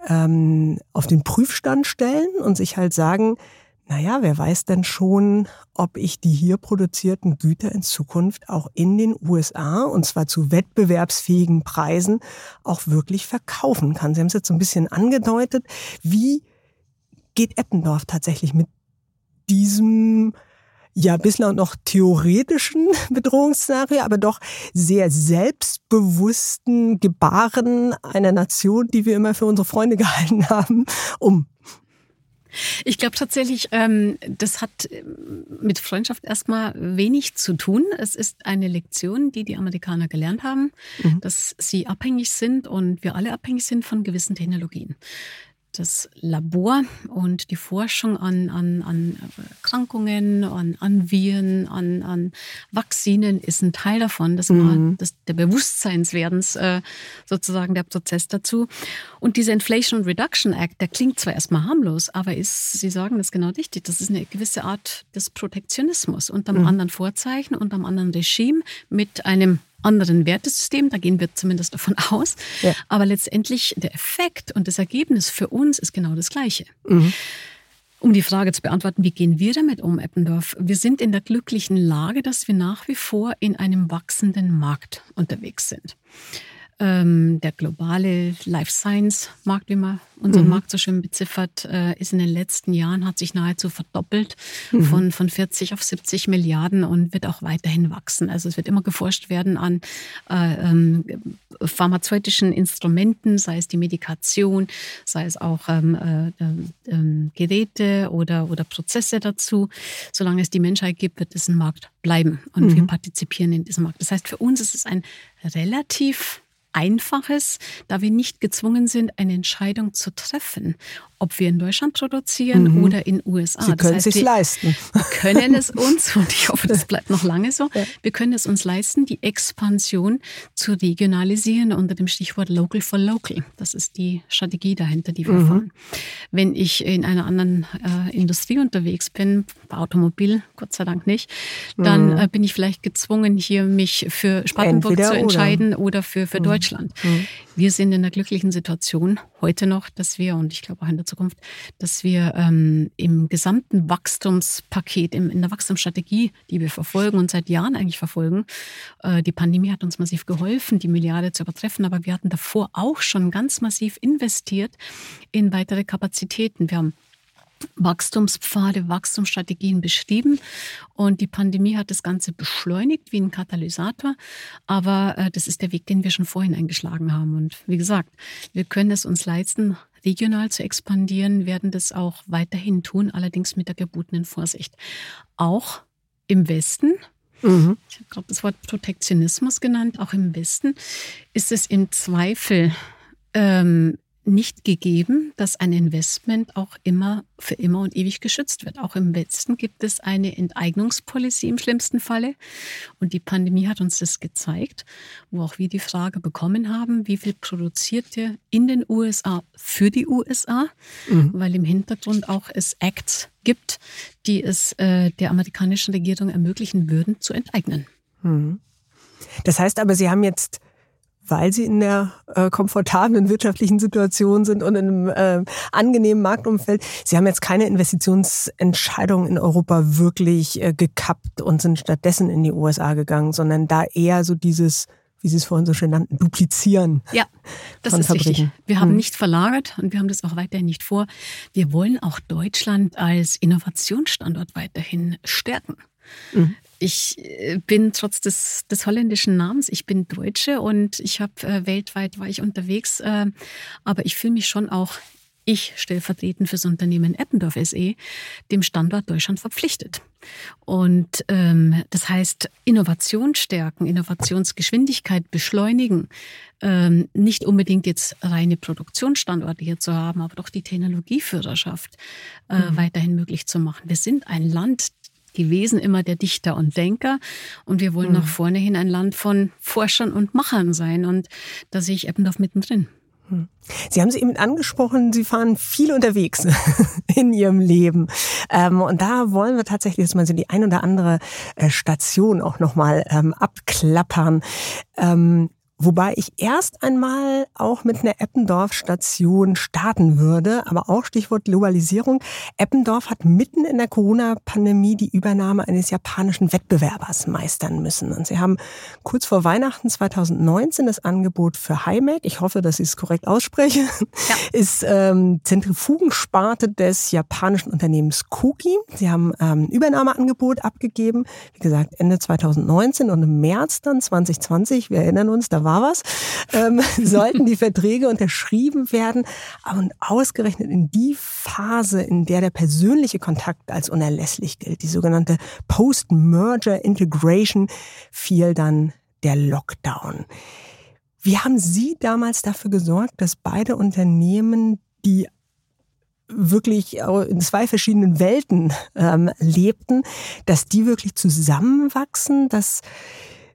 ähm, auf den Prüfstand stellen und sich halt sagen, naja, wer weiß denn schon, ob ich die hier produzierten Güter in Zukunft auch in den USA und zwar zu wettbewerbsfähigen Preisen auch wirklich verkaufen kann. Sie haben es jetzt so ein bisschen angedeutet. Wie geht Eppendorf tatsächlich mit diesem ja bislang noch theoretischen Bedrohungsszenario, aber doch sehr selbstbewussten Gebaren einer Nation, die wir immer für unsere Freunde gehalten haben, um? Ich glaube tatsächlich, ähm, das hat äh, mit Freundschaft erstmal wenig zu tun. Es ist eine Lektion, die die Amerikaner gelernt haben, mhm. dass sie abhängig sind und wir alle abhängig sind von gewissen Technologien das Labor und die Forschung an, an, an Erkrankungen, an, an Viren, an, an Vakzinen ist ein Teil davon. Das war mhm. das, der Bewusstseinswerdens äh, sozusagen der Prozess dazu. Und dieser Inflation Reduction Act, der klingt zwar erstmal harmlos, aber ist, Sie sagen das genau richtig, das ist eine gewisse Art des Protektionismus unter einem mhm. anderen Vorzeichen, unter einem anderen Regime mit einem anderen Wertesystem, da gehen wir zumindest davon aus. Ja. Aber letztendlich der Effekt und das Ergebnis für uns ist genau das gleiche. Mhm. Um die Frage zu beantworten, wie gehen wir damit um, Eppendorf? Wir sind in der glücklichen Lage, dass wir nach wie vor in einem wachsenden Markt unterwegs sind. Ähm, der globale Life Science Markt, wie man unseren mhm. Markt so schön beziffert, äh, ist in den letzten Jahren, hat sich nahezu verdoppelt mhm. von, von 40 auf 70 Milliarden und wird auch weiterhin wachsen. Also es wird immer geforscht werden an äh, ähm, pharmazeutischen Instrumenten, sei es die Medikation, sei es auch ähm, äh, ähm, Geräte oder, oder Prozesse dazu. Solange es die Menschheit gibt, wird es ein Markt bleiben und mhm. wir partizipieren in diesem Markt. Das heißt, für uns ist es ein relativ Einfaches, da wir nicht gezwungen sind, eine Entscheidung zu treffen, ob wir in Deutschland produzieren mhm. oder in USA. Sie können es sich leisten. Wir können es uns, und ich hoffe, das bleibt noch lange so, ja. wir können es uns leisten, die Expansion zu regionalisieren unter dem Stichwort Local for Local. Das ist die Strategie dahinter, die wir mhm. fahren. Wenn ich in einer anderen äh, Industrie unterwegs bin, bei Automobil, Gott sei Dank nicht, dann mhm. äh, bin ich vielleicht gezwungen, hier mich für Spartanburg Entweder zu entscheiden oder, oder für, für Deutschland Deutschland. Mhm. Wir sind in der glücklichen Situation heute noch, dass wir, und ich glaube auch in der Zukunft, dass wir ähm, im gesamten Wachstumspaket, im, in der Wachstumsstrategie, die wir verfolgen und seit Jahren eigentlich verfolgen, äh, die Pandemie hat uns massiv geholfen, die Milliarde zu übertreffen, aber wir hatten davor auch schon ganz massiv investiert in weitere Kapazitäten. Wir haben Wachstumspfade, Wachstumsstrategien beschrieben. Und die Pandemie hat das Ganze beschleunigt wie ein Katalysator. Aber äh, das ist der Weg, den wir schon vorhin eingeschlagen haben. Und wie gesagt, wir können es uns leisten, regional zu expandieren, werden das auch weiterhin tun, allerdings mit der gebotenen Vorsicht. Auch im Westen, mhm. ich habe gerade das Wort Protektionismus genannt, auch im Westen ist es im Zweifel ähm, nicht gegeben, dass ein Investment auch immer für immer und ewig geschützt wird. Auch im Westen gibt es eine Enteignungspolicy im schlimmsten Falle. Und die Pandemie hat uns das gezeigt, wo auch wir die Frage bekommen haben, wie viel produziert ihr in den USA für die USA? Mhm. Weil im Hintergrund auch es Acts gibt, die es äh, der amerikanischen Regierung ermöglichen würden, zu enteignen. Mhm. Das heißt aber, Sie haben jetzt weil sie in der äh, komfortablen wirtschaftlichen Situation sind und in einem äh, angenehmen Marktumfeld. Sie haben jetzt keine Investitionsentscheidungen in Europa wirklich äh, gekappt und sind stattdessen in die USA gegangen, sondern da eher so dieses wie Sie es vorhin so schön nannten, duplizieren. Ja, das ist Fabriken. richtig. Wir haben hm. nicht verlagert und wir haben das auch weiterhin nicht vor. Wir wollen auch Deutschland als Innovationsstandort weiterhin stärken. Mhm ich äh, bin trotz des, des holländischen Namens, ich bin Deutsche und ich habe äh, weltweit war ich unterwegs, äh, aber ich fühle mich schon auch ich stellvertretend fürs Unternehmen Eppendorf SE dem Standort Deutschland verpflichtet. Und ähm, das heißt, Innovation stärken, Innovationsgeschwindigkeit beschleunigen, ähm, nicht unbedingt jetzt reine Produktionsstandorte hier zu haben, aber doch die Technologieführerschaft äh, mhm. weiterhin möglich zu machen. Wir sind ein Land gewesen, immer der Dichter und Denker. Und wir wollen mhm. nach vorne hin ein Land von Forschern und Machern sein. Und da sehe ich Eppendorf mittendrin. Hm. Sie haben es eben angesprochen, Sie fahren viel unterwegs in Ihrem Leben. Ähm, und da wollen wir tatsächlich jetzt mal so die ein oder andere äh, Station auch nochmal ähm, abklappern. Wobei ich erst einmal auch mit einer Eppendorf-Station starten würde, aber auch Stichwort Globalisierung. Eppendorf hat mitten in der Corona-Pandemie die Übernahme eines japanischen Wettbewerbers meistern müssen. Und sie haben kurz vor Weihnachten 2019 das Angebot für Heimek, ich hoffe, dass ich es korrekt ausspreche, ja. ist ähm, Zentrifugensparte des japanischen Unternehmens Koki. Sie haben ähm, Übernahmeangebot abgegeben, wie gesagt, Ende 2019 und im März dann 2020, wir erinnern uns, da war was, ähm, sollten die Verträge unterschrieben werden. Und ausgerechnet in die Phase, in der der persönliche Kontakt als unerlässlich gilt, die sogenannte Post-Merger Integration, fiel dann der Lockdown. Wie haben Sie damals dafür gesorgt, dass beide Unternehmen, die wirklich in zwei verschiedenen Welten ähm, lebten, dass die wirklich zusammenwachsen, dass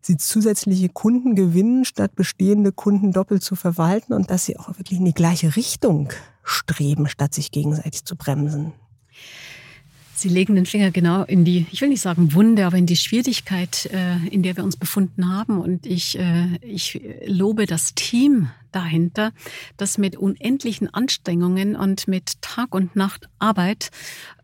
sie zusätzliche Kunden gewinnen, statt bestehende Kunden doppelt zu verwalten und dass sie auch wirklich in die gleiche Richtung streben, statt sich gegenseitig zu bremsen. Sie legen den Finger genau in die, ich will nicht sagen Wunde, aber in die Schwierigkeit, äh, in der wir uns befunden haben. Und ich, äh, ich lobe das Team dahinter, das mit unendlichen Anstrengungen und mit Tag und Nacht Arbeit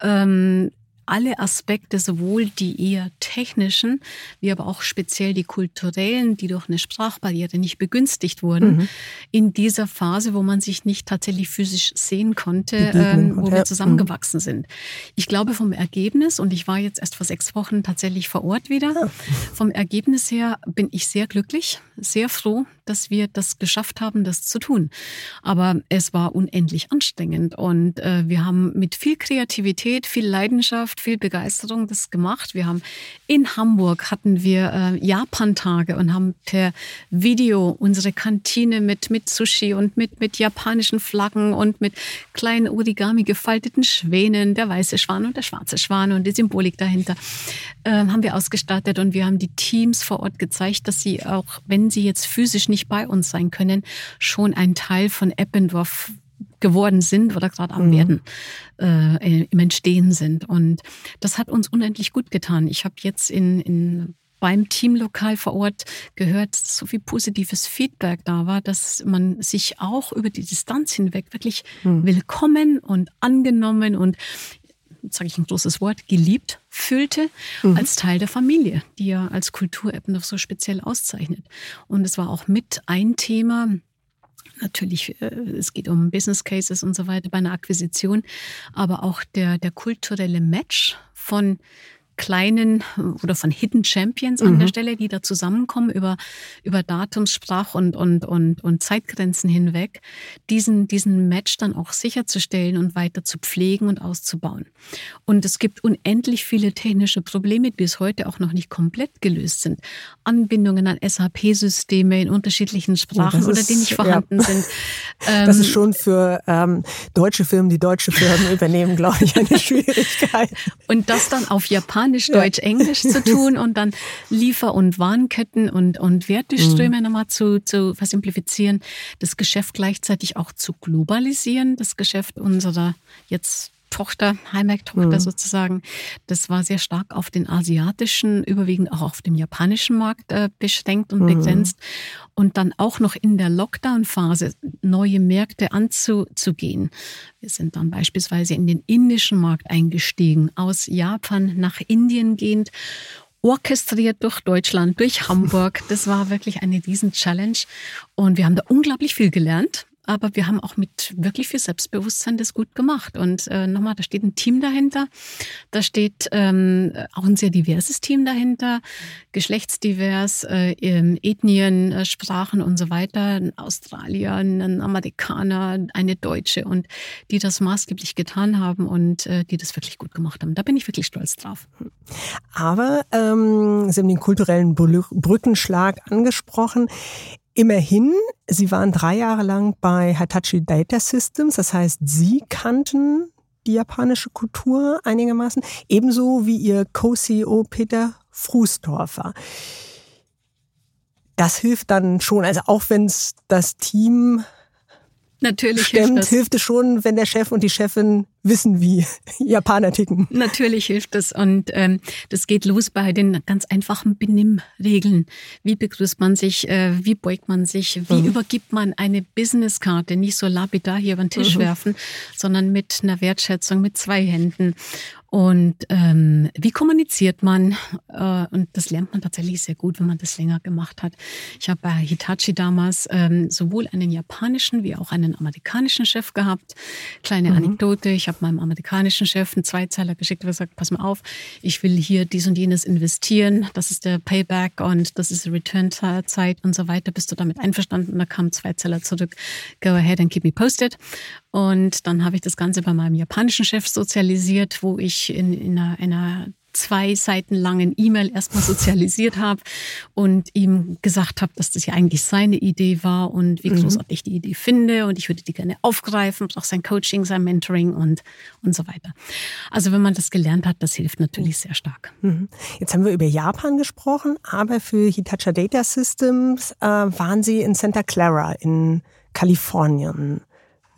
ähm, alle Aspekte, sowohl die eher technischen, wie aber auch speziell die kulturellen, die durch eine Sprachbarriere nicht begünstigt wurden, mhm. in dieser Phase, wo man sich nicht tatsächlich physisch sehen konnte, ähm, wo wir zusammengewachsen mhm. sind. Ich glaube vom Ergebnis, und ich war jetzt erst vor sechs Wochen tatsächlich vor Ort wieder, ja. vom Ergebnis her bin ich sehr glücklich, sehr froh, dass wir das geschafft haben, das zu tun. Aber es war unendlich anstrengend und äh, wir haben mit viel Kreativität, viel Leidenschaft, viel Begeisterung das gemacht. Wir haben in Hamburg hatten wir äh, Japan-Tage und haben per Video unsere Kantine mit, mit Sushi und mit, mit japanischen Flaggen und mit kleinen Origami gefalteten Schwänen, der weiße Schwan und der schwarze Schwan und die Symbolik dahinter, äh, haben wir ausgestattet und wir haben die Teams vor Ort gezeigt, dass sie auch, wenn sie jetzt physisch nicht bei uns sein können, schon ein Teil von Eppendorf geworden sind oder gerade am mhm. werden äh, im Entstehen sind. Und das hat uns unendlich gut getan. Ich habe jetzt in, in beim Teamlokal vor Ort gehört, so viel positives Feedback da war, dass man sich auch über die Distanz hinweg wirklich hm. willkommen und angenommen und sage ich ein großes Wort, geliebt fühlte mhm. als Teil der Familie, die ja als Kultur-App noch so speziell auszeichnet. Und es war auch mit ein Thema, natürlich, äh, es geht um Business Cases und so weiter bei einer Akquisition, aber auch der, der kulturelle Match von kleinen oder von Hidden Champions an mhm. der Stelle, die da zusammenkommen über, über Datums, Sprach- und, und, und, und Zeitgrenzen hinweg, diesen, diesen Match dann auch sicherzustellen und weiter zu pflegen und auszubauen. Und es gibt unendlich viele technische Probleme, die bis heute auch noch nicht komplett gelöst sind. Anbindungen an SAP-Systeme in unterschiedlichen Sprachen oder die nicht vorhanden ja. sind. das ist ähm, schon für ähm, deutsche Firmen, die deutsche Firmen übernehmen, glaube ich, eine Schwierigkeit. Und das dann auf Japan Japanisch, Deutsch, Englisch zu tun und dann Liefer- und Warenketten und, und Werteströme mhm. nochmal zu, zu versimplifizieren, das Geschäft gleichzeitig auch zu globalisieren, das Geschäft unserer jetzt Tochter, Heimac-Tochter mhm. sozusagen. Das war sehr stark auf den asiatischen, überwiegend auch auf dem japanischen Markt äh, beschränkt und mhm. begrenzt. Und dann auch noch in der Lockdown-Phase neue Märkte anzugehen. Wir sind dann beispielsweise in den indischen Markt eingestiegen, aus Japan nach Indien gehend orchestriert durch Deutschland, durch Hamburg. Das war wirklich eine Riesen-Challenge. Und wir haben da unglaublich viel gelernt aber wir haben auch mit wirklich viel Selbstbewusstsein das gut gemacht. Und äh, nochmal, da steht ein Team dahinter, da steht ähm, auch ein sehr diverses Team dahinter, geschlechtsdivers, äh, Ethnien, äh, Sprachen und so weiter, ein Australier, ein Amerikaner, eine Deutsche und die das maßgeblich getan haben und äh, die das wirklich gut gemacht haben. Da bin ich wirklich stolz drauf. Aber ähm, Sie haben den kulturellen Brückenschlag angesprochen. Immerhin, Sie waren drei Jahre lang bei Hitachi Data Systems, das heißt, Sie kannten die japanische Kultur einigermaßen, ebenso wie Ihr Co-CEO Peter Frusdorfer. Das hilft dann schon, also auch wenn es das Team Natürlich stemmt, hilft, hilft es schon, wenn der Chef und die Chefin wissen, wie Japaner ticken. Natürlich hilft es und ähm, das geht los bei den ganz einfachen Benimmregeln. Wie begrüßt man sich, äh, wie beugt man sich, wie mhm. übergibt man eine Businesskarte, nicht so lapidar hier über den Tisch mhm. werfen, sondern mit einer Wertschätzung, mit zwei Händen. Und ähm, wie kommuniziert man? Äh, und das lernt man tatsächlich sehr gut, wenn man das länger gemacht hat. Ich habe bei Hitachi damals ähm, sowohl einen japanischen wie auch einen amerikanischen Chef gehabt. Kleine mhm. Anekdote, ich habe meinem amerikanischen Chef einen Zweizeiler geschickt und gesagt, pass mal auf, ich will hier dies und jenes investieren, das ist der Payback und das ist die Return-Zeit und so weiter. Bist du damit einverstanden? Und da kam Zweizeiler zurück, go ahead and keep me posted. Und dann habe ich das Ganze bei meinem japanischen Chef sozialisiert, wo ich in, in einer, einer zwei Seiten langen E-Mail erstmal sozialisiert habe und ihm gesagt habe, dass das ja eigentlich seine Idee war und wie mhm. großartig ich die Idee finde und ich würde die gerne aufgreifen, auch sein Coaching, sein Mentoring und, und so weiter. Also wenn man das gelernt hat, das hilft natürlich sehr stark. Mhm. Jetzt haben wir über Japan gesprochen, aber für Hitachi Data Systems äh, waren Sie in Santa Clara in Kalifornien.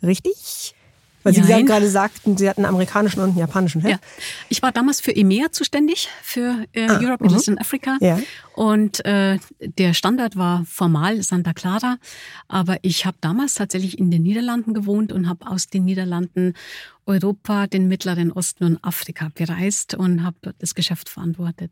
Richtig? Weil Sie Nein. gerade sagten, Sie hatten einen amerikanischen und einen japanischen Chef. Ja. Ich war damals für EMEA zuständig, für äh, ah, Europe, Middle East and Africa. Ja. Und äh, der Standard war formal Santa Clara. Aber ich habe damals tatsächlich in den Niederlanden gewohnt und habe aus den Niederlanden Europa, den Mittleren Osten und Afrika bereist und habe dort das Geschäft verantwortet.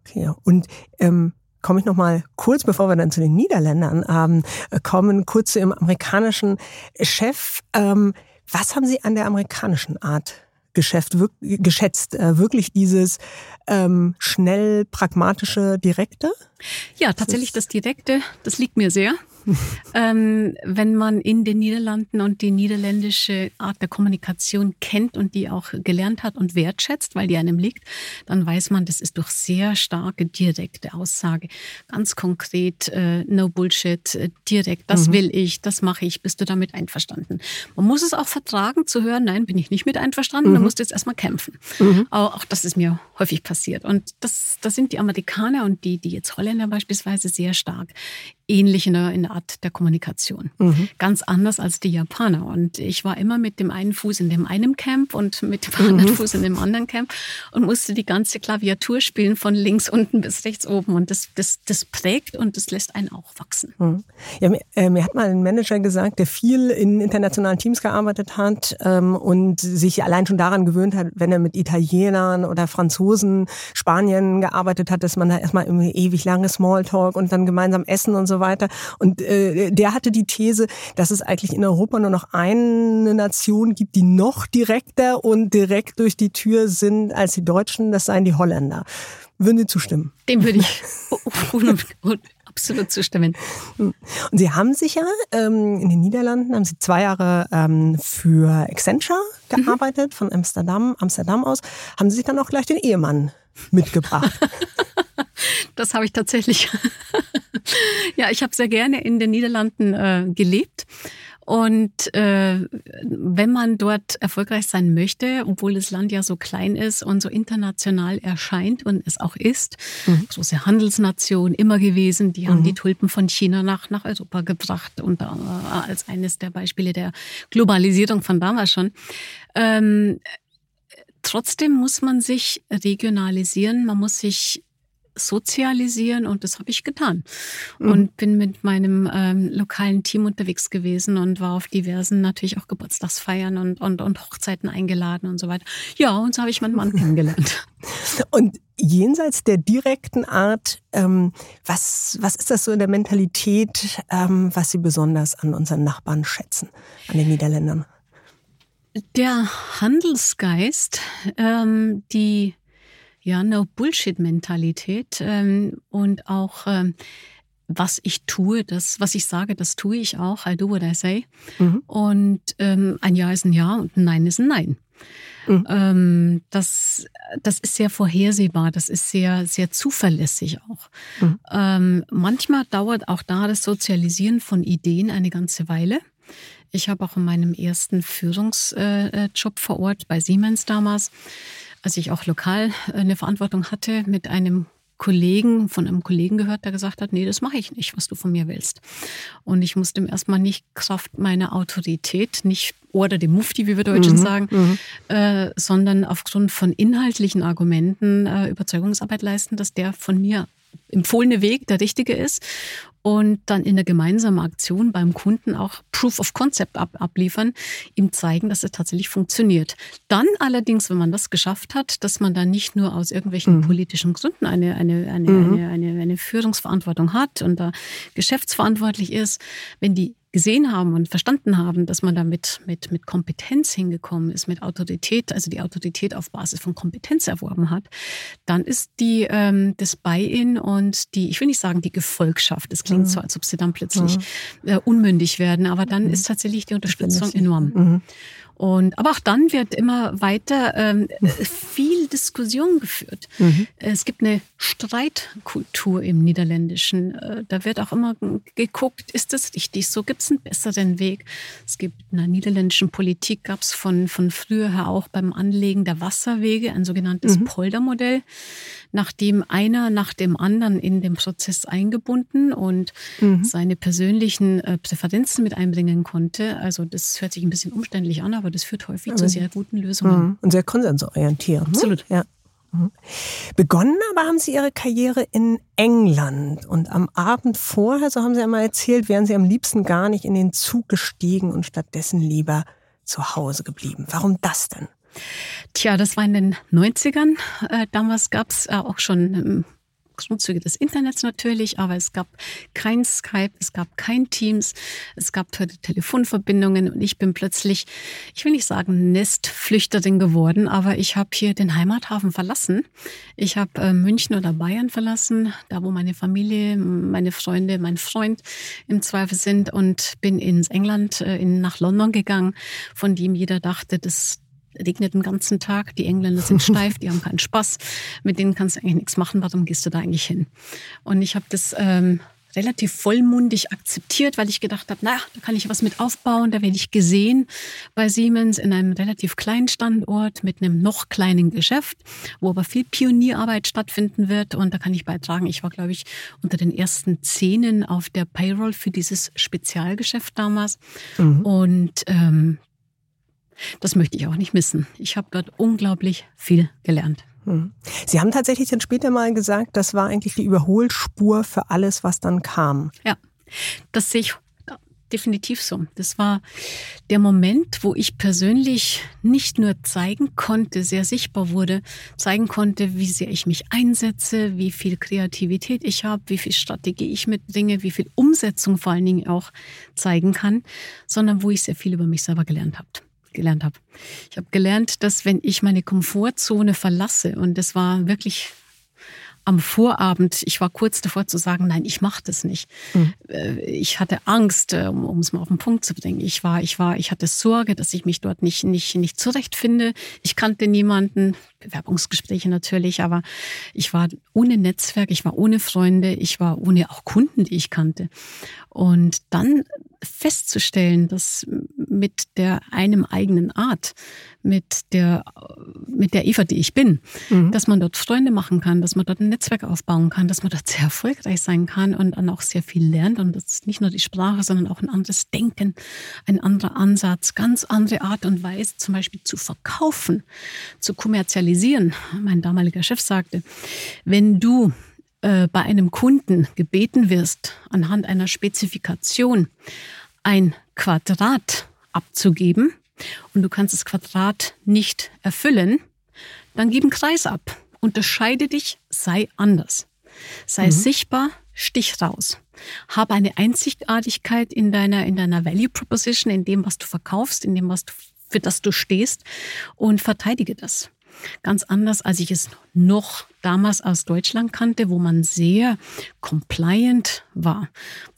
Okay, und ähm, komme ich noch mal kurz, bevor wir dann zu den Niederländern ähm, kommen, kurz zu Ihrem amerikanischen Chef. Ähm, was haben Sie an der amerikanischen Art Geschäft geschätzt? Äh, wirklich dieses ähm, schnell pragmatische, direkte? Ja, tatsächlich das Direkte, das liegt mir sehr. ähm, wenn man in den Niederlanden und die niederländische Art der Kommunikation kennt und die auch gelernt hat und wertschätzt, weil die einem liegt, dann weiß man, das ist durch sehr starke direkte Aussage. Ganz konkret, äh, no Bullshit, äh, direkt, das mhm. will ich, das mache ich, bist du damit einverstanden? Man muss es auch vertragen zu hören, nein, bin ich nicht mit einverstanden, mhm. dann musst du jetzt erstmal kämpfen. Mhm. Auch, auch, das ist mir häufig passiert. Und das, das sind die Amerikaner und die, die jetzt Holländer beispielsweise sehr stark ähnlich in der, in der Art der Kommunikation. Mhm. Ganz anders als die Japaner. Und ich war immer mit dem einen Fuß in dem einen Camp und mit dem anderen mhm. Fuß in dem anderen Camp und musste die ganze Klaviatur spielen von links unten bis rechts oben. Und das, das, das prägt und das lässt einen auch wachsen. Mhm. Ja, mir, äh, mir, hat mal ein Manager gesagt, der viel in internationalen Teams gearbeitet hat ähm, und sich allein schon daran gewöhnt hat, wenn er mit Italienern oder Franzosen, Spanien gearbeitet hat, dass man da erstmal irgendwie ewig lange Smalltalk und dann gemeinsam essen und so weiter. Und äh, der hatte die These, dass es eigentlich in Europa nur noch eine Nation gibt, die noch direkter und direkt durch die Tür sind als die Deutschen. Das seien die Holländer. Würden Sie zustimmen? Dem würde ich absolut zustimmen. Und Sie haben sich ja ähm, in den Niederlanden, haben Sie zwei Jahre ähm, für Accenture gearbeitet, mhm. von Amsterdam, Amsterdam aus. Haben Sie sich dann auch gleich den Ehemann mitgebracht? das habe ich tatsächlich. ja, ich habe sehr gerne in den Niederlanden äh, gelebt. Und äh, wenn man dort erfolgreich sein möchte, obwohl das Land ja so klein ist und so international erscheint und es auch ist, mhm. große Handelsnation immer gewesen, die haben mhm. die Tulpen von China nach, nach Europa gebracht und äh, als eines der Beispiele der Globalisierung von damals schon. Ähm, trotzdem muss man sich regionalisieren, man muss sich sozialisieren und das habe ich getan. Mhm. Und bin mit meinem ähm, lokalen Team unterwegs gewesen und war auf diversen natürlich auch Geburtstagsfeiern und, und, und Hochzeiten eingeladen und so weiter. Ja, und so habe ich meinen Mann kennengelernt. Und jenseits der direkten Art, ähm, was, was ist das so in der Mentalität, ähm, was Sie besonders an unseren Nachbarn schätzen, an den Niederländern? Der Handelsgeist, ähm, die ja, No-Bullshit-Mentalität ähm, und auch ähm, was ich tue, das, was ich sage, das tue ich auch. I do what I say. Mhm. Und ähm, ein Ja ist ein Ja und ein Nein ist ein Nein. Mhm. Ähm, das, das ist sehr vorhersehbar, das ist sehr, sehr zuverlässig auch. Mhm. Ähm, manchmal dauert auch da das Sozialisieren von Ideen eine ganze Weile. Ich habe auch in meinem ersten Führungsjob äh, äh, vor Ort bei Siemens damals als ich auch lokal äh, eine Verantwortung hatte, mit einem Kollegen, von einem Kollegen gehört, der gesagt hat, nee, das mache ich nicht, was du von mir willst. Und ich musste ihm erstmal nicht Kraft meiner Autorität, nicht oder dem Mufti, wie wir Deutschen mhm, sagen, mhm. äh, sondern aufgrund von inhaltlichen Argumenten äh, Überzeugungsarbeit leisten, dass der von mir empfohlene Weg der richtige ist und dann in der gemeinsamen Aktion beim Kunden auch Proof of Concept ab, abliefern, ihm zeigen, dass es tatsächlich funktioniert. Dann allerdings, wenn man das geschafft hat, dass man dann nicht nur aus irgendwelchen mhm. politischen Gründen eine, eine, eine, mhm. eine, eine, eine Führungsverantwortung hat und da geschäftsverantwortlich ist, wenn die gesehen haben und verstanden haben, dass man damit mit, mit Kompetenz hingekommen ist, mit Autorität, also die Autorität auf Basis von Kompetenz erworben hat, dann ist die ähm, das Buy-in und die, ich will nicht sagen die Gefolgschaft, es klingt mhm. so, als ob sie dann plötzlich mhm. äh, unmündig werden, aber dann mhm. ist tatsächlich die Unterstützung enorm. Mhm. Und, aber auch dann wird immer weiter ähm, viel Diskussion geführt. Mhm. Es gibt eine Streitkultur im Niederländischen. Äh, da wird auch immer geguckt, ist das richtig so? Gibt es einen besseren Weg? Es gibt in der niederländischen Politik, gab es von, von früher her auch beim Anlegen der Wasserwege ein sogenanntes mhm. Poldermodell, nachdem einer nach dem anderen in den Prozess eingebunden und mhm. seine persönlichen äh, Präferenzen mit einbringen konnte. Also das hört sich ein bisschen umständlich an, aber aber das führt häufig zu sehr guten Lösungen. Mhm. Und sehr konsensorientiert. Ne? Absolut. Ja. Mhm. Begonnen aber haben Sie Ihre Karriere in England und am Abend vorher, so haben Sie einmal erzählt, wären Sie am liebsten gar nicht in den Zug gestiegen und stattdessen lieber zu Hause geblieben. Warum das denn? Tja, das war in den 90ern. Äh, damals gab es äh, auch schon ähm, Grundzüge des Internets natürlich, aber es gab kein Skype, es gab kein Teams, es gab Telefonverbindungen und ich bin plötzlich, ich will nicht sagen Nestflüchterin geworden, aber ich habe hier den Heimathafen verlassen. Ich habe äh, München oder Bayern verlassen, da wo meine Familie, meine Freunde, mein Freund im Zweifel sind und bin ins England, äh, in, nach London gegangen, von dem jeder dachte, das regnet den ganzen Tag, die Engländer sind steif, die haben keinen Spaß, mit denen kannst du eigentlich nichts machen, warum gehst du da eigentlich hin? Und ich habe das ähm, relativ vollmundig akzeptiert, weil ich gedacht habe, naja, da kann ich was mit aufbauen, da werde ich gesehen bei Siemens in einem relativ kleinen Standort mit einem noch kleinen Geschäft, wo aber viel Pionierarbeit stattfinden wird und da kann ich beitragen. Ich war, glaube ich, unter den ersten Zehnen auf der Payroll für dieses Spezialgeschäft damals mhm. und ähm, das möchte ich auch nicht missen. Ich habe dort unglaublich viel gelernt. Hm. Sie haben tatsächlich dann später mal gesagt, das war eigentlich die Überholspur für alles, was dann kam. Ja, das sehe ich definitiv so. Das war der Moment, wo ich persönlich nicht nur zeigen konnte, sehr sichtbar wurde, zeigen konnte, wie sehr ich mich einsetze, wie viel Kreativität ich habe, wie viel Strategie ich mitbringe, wie viel Umsetzung vor allen Dingen auch zeigen kann, sondern wo ich sehr viel über mich selber gelernt habe gelernt habe. Ich habe gelernt, dass wenn ich meine Komfortzone verlasse, und das war wirklich am Vorabend, ich war kurz davor zu sagen, nein, ich mache das nicht. Mhm. Ich hatte Angst, äh, um, um es mal auf den Punkt zu bringen. Ich war, ich war, ich hatte Sorge, dass ich mich dort nicht, nicht, nicht zurechtfinde. Ich kannte niemanden, Bewerbungsgespräche natürlich, aber ich war ohne Netzwerk, ich war ohne Freunde, ich war ohne auch Kunden, die ich kannte. Und dann festzustellen, dass mit der einem eigenen Art, mit der, mit der Eva, die ich bin, mhm. dass man dort Freunde machen kann, dass man dort ein Netzwerk aufbauen kann, dass man dort sehr erfolgreich sein kann und dann auch sehr viel lernt. Und das ist nicht nur die Sprache, sondern auch ein anderes Denken, ein anderer Ansatz, ganz andere Art und Weise, zum Beispiel zu verkaufen, zu kommerzialisieren. Mein damaliger Chef sagte, wenn du äh, bei einem Kunden gebeten wirst, anhand einer Spezifikation ein Quadrat abzugeben und du kannst das Quadrat nicht erfüllen, dann gib einen Kreis ab. Unterscheide dich, sei anders. Sei mhm. sichtbar, stich raus. Habe eine Einzigartigkeit in deiner, in deiner Value Proposition, in dem, was du verkaufst, in dem, was du, für das du stehst und verteidige das. Ganz anders, als ich es noch damals aus Deutschland kannte, wo man sehr compliant war,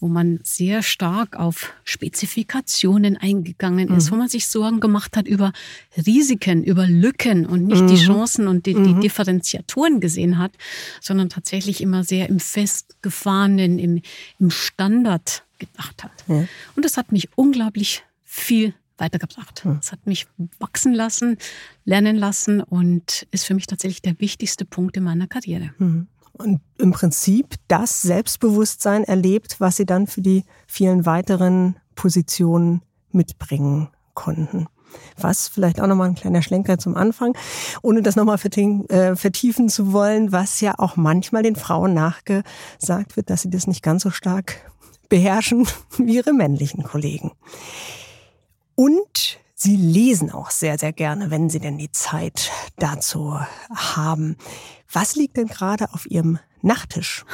wo man sehr stark auf Spezifikationen eingegangen ist, mhm. wo man sich Sorgen gemacht hat über Risiken, über Lücken und nicht mhm. die Chancen und die, die mhm. Differenziatoren gesehen hat, sondern tatsächlich immer sehr im Festgefahrenen, im, im Standard gedacht hat. Ja. Und das hat mich unglaublich viel weitergebracht. Hm. Es hat mich wachsen lassen, lernen lassen und ist für mich tatsächlich der wichtigste Punkt in meiner Karriere. Hm. Und im Prinzip das Selbstbewusstsein erlebt, was Sie dann für die vielen weiteren Positionen mitbringen konnten. Was vielleicht auch nochmal ein kleiner Schlenker zum Anfang, ohne das nochmal äh, vertiefen zu wollen, was ja auch manchmal den Frauen nachgesagt wird, dass sie das nicht ganz so stark beherrschen wie ihre männlichen Kollegen. Und Sie lesen auch sehr, sehr gerne, wenn Sie denn die Zeit dazu haben. Was liegt denn gerade auf Ihrem Nachttisch?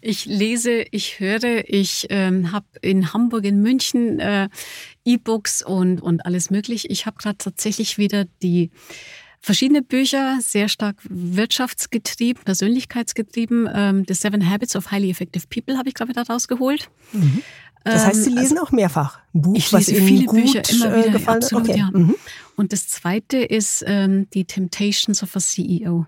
Ich lese, ich höre, ich ähm, habe in Hamburg, in München äh, E-Books und, und alles mögliche. Ich habe gerade tatsächlich wieder die verschiedene Bücher, sehr stark wirtschaftsgetrieben, persönlichkeitsgetrieben. Ähm, The Seven Habits of Highly Effective People habe ich gerade wieder rausgeholt. Mhm. Das heißt, Sie ähm, lesen also, auch mehrfach ein Buch, ich lese was Ihnen viele gut Bücher immer wieder, äh, gefallen absolut, okay. ja. Mhm. Und das zweite ist ähm, die Temptations of a CEO.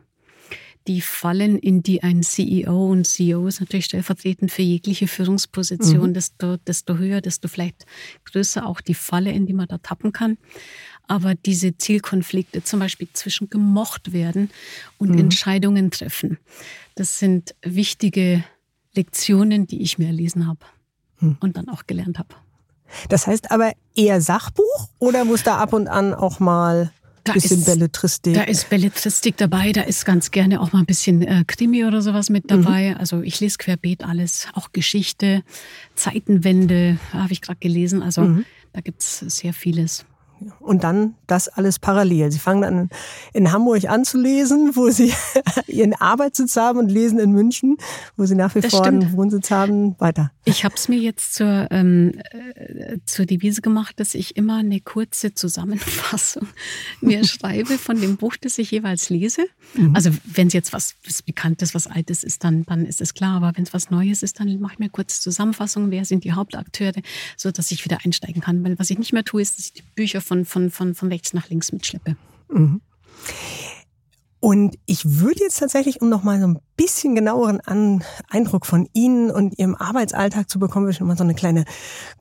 Die Fallen, in die ein CEO und CEO ist natürlich stellvertretend für jegliche Führungsposition, mhm. desto, desto höher, desto vielleicht größer auch die Falle, in die man da tappen kann. Aber diese Zielkonflikte, zum Beispiel zwischen gemocht werden und mhm. Entscheidungen treffen, das sind wichtige Lektionen, die ich mir erlesen habe hm. und dann auch gelernt habe. Das heißt aber eher Sachbuch oder muss da ab und an auch mal ein bisschen ist, Belletristik? Da ist Belletristik dabei, da ist ganz gerne auch mal ein bisschen äh, Krimi oder sowas mit dabei. Mhm. Also ich lese querbeet alles, auch Geschichte, Zeitenwende habe ich gerade gelesen. Also mhm. da gibt es sehr vieles und dann das alles parallel. Sie fangen dann in Hamburg an zu lesen, wo sie ihren Arbeitssitz haben und lesen in München, wo sie nach wie vor einen Wohnsitz haben, weiter. Ich habe es mir jetzt zur, ähm, äh, zur Devise gemacht, dass ich immer eine kurze Zusammenfassung mir schreibe von dem Buch, das ich jeweils lese. Mhm. Also wenn es jetzt was, was Bekanntes, was Altes ist, dann, dann ist es klar. Aber wenn es was Neues ist, dann mache ich mir kurz Zusammenfassung, wer sind die Hauptakteure, so dass ich wieder einsteigen kann. Weil was ich nicht mehr tue, ist, dass ich die Bücher von von, von, von, von rechts nach links mitschleppe. Mhm. Und ich würde jetzt tatsächlich, um noch mal so ein bisschen genaueren An Eindruck von Ihnen und Ihrem Arbeitsalltag zu bekommen, würde ich mal so eine kleine,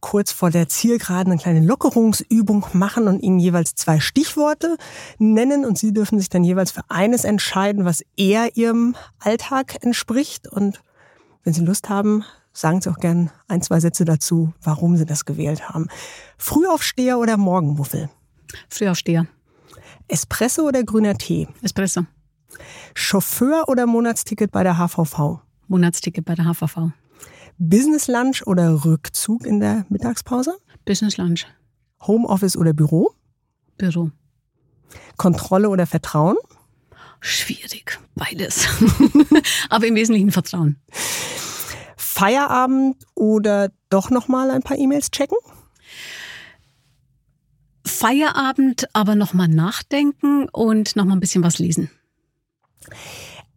kurz vor der Zielgeraden, eine kleine Lockerungsübung machen und Ihnen jeweils zwei Stichworte nennen. Und Sie dürfen sich dann jeweils für eines entscheiden, was eher Ihrem Alltag entspricht. Und wenn Sie Lust haben, sagen Sie auch gern ein, zwei Sätze dazu, warum Sie das gewählt haben. Frühaufsteher oder Morgenmuffel? Frühaufsteher. Espresso oder grüner Tee? Espresso. Chauffeur oder Monatsticket bei der HVV? Monatsticket bei der HVV. Business Lunch oder Rückzug in der Mittagspause? Business Lunch. Homeoffice oder Büro? Büro. Kontrolle oder Vertrauen? Schwierig, beides. Aber im Wesentlichen Vertrauen. Feierabend oder doch noch mal ein paar E-Mails checken? Feierabend, aber nochmal nachdenken und nochmal ein bisschen was lesen.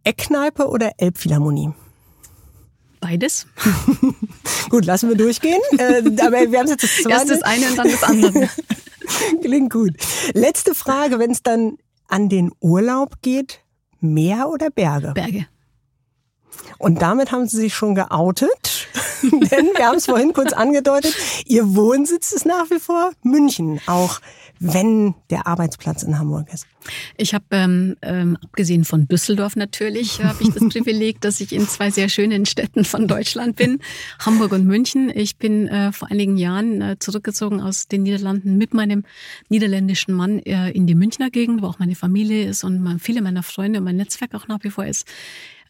Eckkneipe oder Elbphilharmonie? Beides. gut, lassen wir durchgehen. Äh, aber wir haben jetzt das zweite. Erst das eine und dann das andere. Klingt gut. Letzte Frage, wenn es dann an den Urlaub geht, Meer oder Berge? Berge. Und damit haben Sie sich schon geoutet, denn wir haben es vorhin kurz angedeutet, Ihr Wohnsitz ist nach wie vor München, auch wenn der Arbeitsplatz in Hamburg ist. Ich habe, ähm, ähm, abgesehen von Düsseldorf natürlich, habe ich das Privileg, dass ich in zwei sehr schönen Städten von Deutschland bin, Hamburg und München. Ich bin äh, vor einigen Jahren äh, zurückgezogen aus den Niederlanden mit meinem niederländischen Mann äh, in die Münchner Gegend, wo auch meine Familie ist und viele meiner Freunde und mein Netzwerk auch nach wie vor ist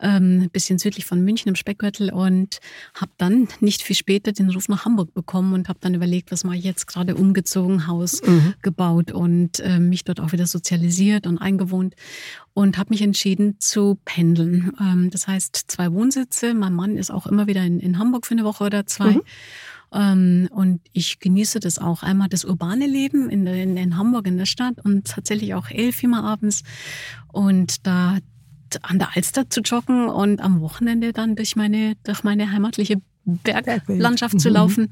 ähm, bisschen südlich von München im Speckgürtel und habe dann nicht viel später den Ruf nach Hamburg bekommen und habe dann überlegt, was mache ich jetzt gerade umgezogen, Haus mhm. gebaut und äh, mich dort auch wieder sozialisiert und eingewohnt und habe mich entschieden zu pendeln. Ähm, das heißt zwei Wohnsitze. Mein Mann ist auch immer wieder in, in Hamburg für eine Woche oder zwei. Mhm. Ähm, und ich genieße das auch. Einmal das urbane Leben in, in, in Hamburg, in der Stadt und tatsächlich auch elf immer abends. Und da an der Alster zu joggen und am Wochenende dann durch meine, durch meine heimatliche Berglandschaft zu mhm. laufen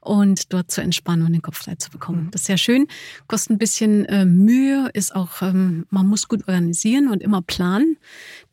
und dort zu entspannen und den Kopf frei zu bekommen. Mhm. Das ist sehr schön, kostet ein bisschen äh, Mühe, ist auch, ähm, man muss gut organisieren und immer planen.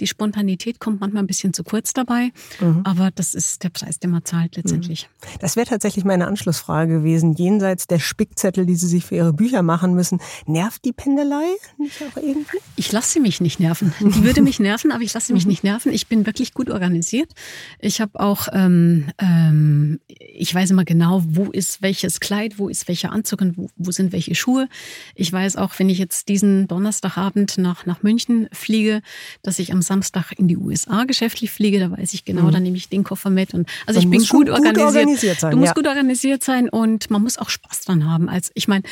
Die Spontanität kommt manchmal ein bisschen zu kurz dabei, mhm. aber das ist der Preis, den man zahlt letztendlich. Mhm. Das wäre tatsächlich meine Anschlussfrage gewesen. Jenseits der Spickzettel, die Sie sich für Ihre Bücher machen müssen, nervt die Pendelei nicht auch irgendwie? Ich lasse mich nicht nerven. Die würde mich nerven, aber ich lasse mich mhm. nicht nerven. Ich bin wirklich gut organisiert. Ich habe auch, ähm, ähm, ich weiß immer genau, wo wo ist welches Kleid, wo ist welcher Anzug und wo, wo sind welche Schuhe. Ich weiß auch, wenn ich jetzt diesen Donnerstagabend nach, nach München fliege, dass ich am Samstag in die USA geschäftlich fliege, da weiß ich genau, mhm. dann nehme ich den Koffer mit. Und also man ich bin gut, organisiert. gut organisiert. sein, du musst ja. gut organisiert sein und man muss auch Spaß dran haben. Als ich meine,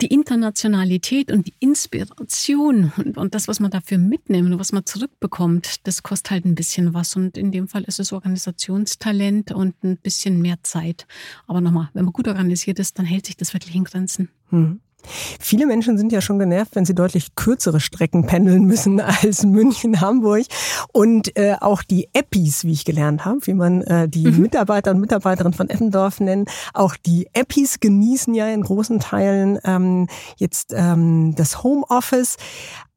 die Internationalität und die Inspiration und, und, das, was man dafür mitnimmt und was man zurückbekommt, das kostet halt ein bisschen was. Und in dem Fall ist es Organisationstalent und ein bisschen mehr Zeit. Aber nochmal, wenn man gut organisiert ist, dann hält sich das wirklich in Grenzen. Hm. Viele Menschen sind ja schon genervt, wenn sie deutlich kürzere Strecken pendeln müssen als München, Hamburg. Und äh, auch die Epis, wie ich gelernt habe, wie man äh, die mhm. Mitarbeiter und Mitarbeiterinnen von Eppendorf nennen, auch die Epis genießen ja in großen Teilen ähm, jetzt ähm, das Homeoffice.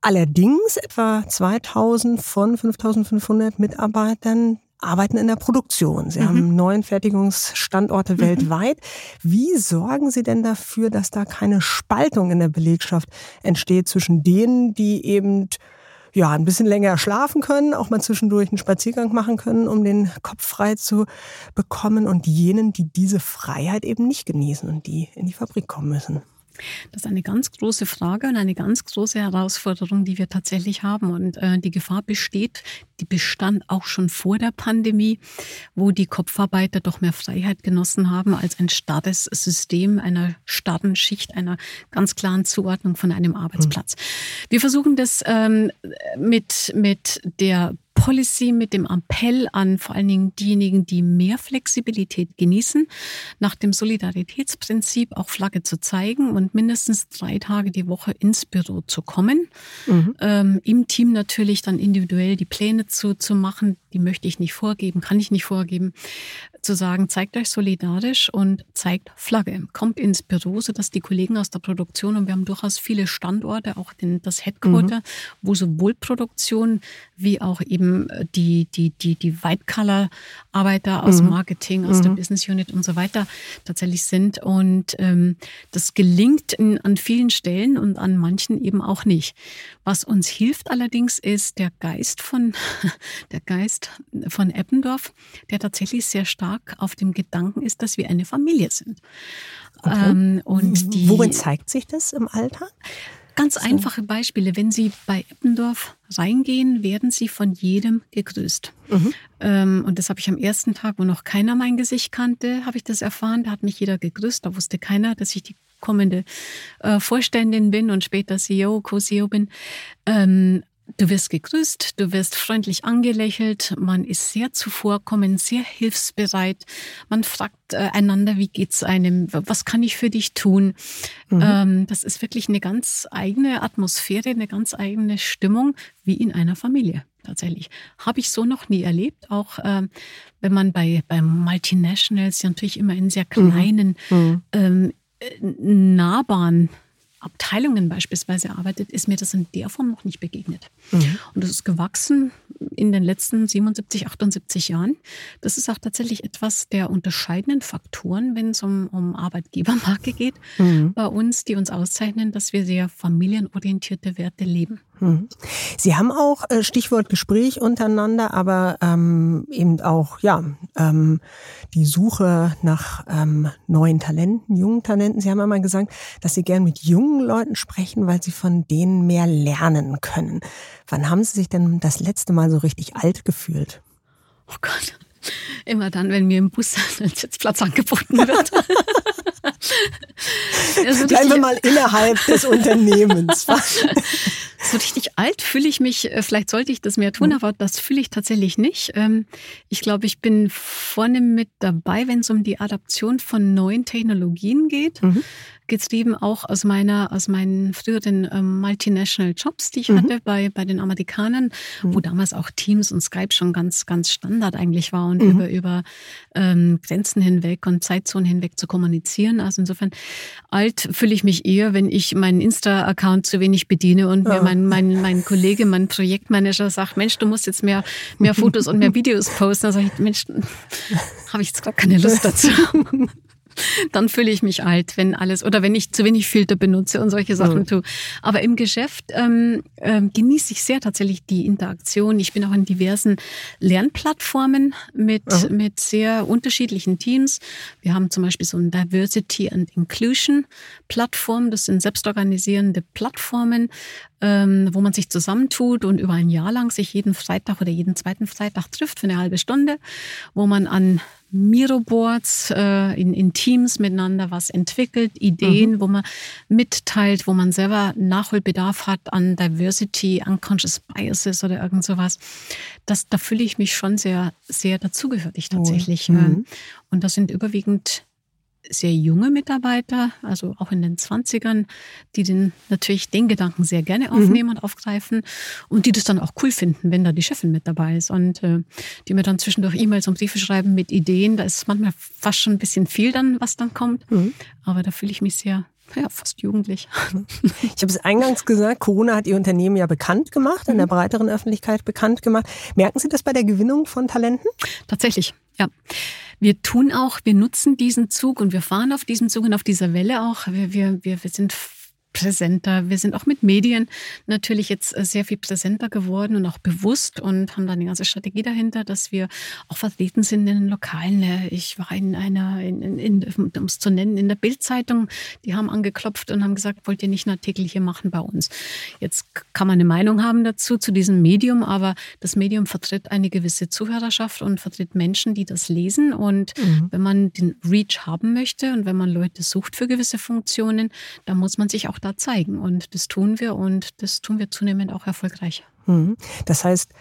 Allerdings etwa 2000 von 5500 Mitarbeitern arbeiten in der Produktion. Sie mhm. haben neun Fertigungsstandorte mhm. weltweit. Wie sorgen Sie denn dafür, dass da keine Spaltung in der Belegschaft entsteht zwischen denen, die eben ja, ein bisschen länger schlafen können, auch mal zwischendurch einen Spaziergang machen können, um den Kopf frei zu bekommen und jenen, die diese Freiheit eben nicht genießen und die in die Fabrik kommen müssen. Das ist eine ganz große Frage und eine ganz große Herausforderung, die wir tatsächlich haben. Und äh, die Gefahr besteht, die bestand auch schon vor der Pandemie, wo die Kopfarbeiter doch mehr Freiheit genossen haben als ein starres System einer starren Schicht, einer ganz klaren Zuordnung von einem Arbeitsplatz. Mhm. Wir versuchen das ähm, mit, mit der Policy mit dem Appell an vor allen Dingen diejenigen, die mehr Flexibilität genießen, nach dem Solidaritätsprinzip auch Flagge zu zeigen und mindestens drei Tage die Woche ins Büro zu kommen. Mhm. Ähm, Im Team natürlich dann individuell die Pläne zu, zu machen. Die möchte ich nicht vorgeben, kann ich nicht vorgeben zu sagen, zeigt euch solidarisch und zeigt Flagge. Kommt ins Büro, sodass die Kollegen aus der Produktion, und wir haben durchaus viele Standorte, auch den, das Headquarter, mhm. wo sowohl Produktion wie auch eben äh, die, die, die, die White-Color-Arbeiter aus mhm. Marketing, aus mhm. der Business Unit und so weiter tatsächlich sind. Und ähm, das gelingt in, an vielen Stellen und an manchen eben auch nicht. Was uns hilft allerdings ist der Geist von, der Geist von Eppendorf, der tatsächlich sehr stark auf dem Gedanken ist, dass wir eine Familie sind. Okay. Ähm, und die, Worin zeigt sich das im Alltag? Ganz einfache Beispiele. Wenn Sie bei Eppendorf reingehen, werden Sie von jedem gegrüßt. Mhm. Ähm, und das habe ich am ersten Tag, wo noch keiner mein Gesicht kannte, habe ich das erfahren. Da hat mich jeder gegrüßt. Da wusste keiner, dass ich die kommende äh, Vorständin bin und später CEO, Co-CEO bin. Ähm, Du wirst gegrüßt, du wirst freundlich angelächelt, man ist sehr zuvorkommend, sehr hilfsbereit. Man fragt äh, einander, wie geht's einem, was kann ich für dich tun? Mhm. Ähm, das ist wirklich eine ganz eigene Atmosphäre, eine ganz eigene Stimmung, wie in einer Familie tatsächlich. Habe ich so noch nie erlebt. Auch ähm, wenn man bei, bei Multinationals ja natürlich immer in sehr mhm. kleinen, mhm. ähm, äh, nahbaren Abteilungen beispielsweise arbeitet, ist mir das in der Form noch nicht begegnet. Mhm. Und das ist gewachsen in den letzten 77, 78 Jahren. Das ist auch tatsächlich etwas der unterscheidenden Faktoren, wenn es um, um Arbeitgebermarke geht, mhm. bei uns, die uns auszeichnen, dass wir sehr familienorientierte Werte leben. Mhm. Sie haben auch äh, Stichwort Gespräch untereinander, aber ähm, eben auch ja ähm, die Suche nach ähm, neuen Talenten, jungen Talenten. Sie haben einmal gesagt, dass Sie gern mit jungen Leuten sprechen, weil Sie von denen mehr lernen können. Wann haben Sie sich denn das letzte Mal so richtig alt gefühlt? Oh Gott. Immer dann, wenn mir im Bus ein Sitzplatz angeboten wird. also Bleiben wir mal innerhalb des Unternehmens. so richtig alt fühle ich mich, äh, vielleicht sollte ich das mehr tun, mhm. aber das fühle ich tatsächlich nicht. Ähm, ich glaube, ich bin vorne mit dabei, wenn es um die Adaption von neuen Technologien geht. Mhm getrieben auch aus meiner, aus meinen früheren ähm, Multinational Jobs, die ich mhm. hatte bei, bei den Amerikanern, mhm. wo damals auch Teams und Skype schon ganz, ganz Standard eigentlich war und mhm. über, über ähm, Grenzen hinweg und Zeitzonen hinweg zu kommunizieren. Also insofern alt fühle ich mich eher, wenn ich meinen Insta-Account zu wenig bediene und ja. mir mein, mein, mein Kollege, mein Projektmanager sagt, Mensch, du musst jetzt mehr, mehr Fotos und mehr Videos posten. Da sage ich, Mensch, habe ich jetzt gar keine Lust dazu. dann fühle ich mich alt, wenn alles oder wenn ich zu wenig Filter benutze und solche Sachen mhm. tue. Aber im Geschäft ähm, ähm, genieße ich sehr tatsächlich die Interaktion. Ich bin auch in diversen Lernplattformen mit, mhm. mit sehr unterschiedlichen Teams. Wir haben zum Beispiel so ein Diversity and Inclusion Plattform. Das sind selbstorganisierende Plattformen, ähm, wo man sich zusammentut und über ein Jahr lang sich jeden Freitag oder jeden zweiten Freitag trifft für eine halbe Stunde, wo man an Miro-Boards äh, in, in Teams miteinander was entwickelt, Ideen, mhm. wo man mitteilt, wo man selber Nachholbedarf hat an Diversity, Unconscious Biases oder irgend sowas. Das, da fühle ich mich schon sehr, sehr dazugehörig tatsächlich. Mhm. Und das sind überwiegend sehr junge Mitarbeiter, also auch in den 20ern, die den, natürlich den Gedanken sehr gerne mhm. aufnehmen mhm. und aufgreifen und die das dann auch cool finden, wenn da die Chefin mit dabei ist und äh, die mir dann zwischendurch E-Mails und Briefe schreiben mit Ideen. Da ist manchmal fast schon ein bisschen viel dann, was dann kommt. Mhm. Aber da fühle ich mich sehr ja, fast jugendlich. Ich habe es eingangs gesagt, Corona hat Ihr Unternehmen ja bekannt gemacht, in der mhm. breiteren Öffentlichkeit bekannt gemacht. Merken Sie das bei der Gewinnung von Talenten? Tatsächlich, ja. Wir tun auch, wir nutzen diesen Zug und wir fahren auf diesem Zug und auf dieser Welle auch. Wir, wir, wir, wir sind präsenter. Wir sind auch mit Medien natürlich jetzt äh, sehr viel präsenter geworden und auch bewusst und haben dann eine ganze Strategie dahinter, dass wir auch vertreten sind in den Lokalen. Äh, ich war in einer, in, in, um es zu nennen, in der Bildzeitung. Die haben angeklopft und haben gesagt, wollt ihr nicht einen Artikel hier machen bei uns? Jetzt kann man eine Meinung haben dazu, zu diesem Medium, aber das Medium vertritt eine gewisse Zuhörerschaft und vertritt Menschen, die das lesen. Und mhm. wenn man den Reach haben möchte und wenn man Leute sucht für gewisse Funktionen, dann muss man sich auch da zeigen. Und das tun wir und das tun wir zunehmend auch erfolgreich. Mhm. Das heißt,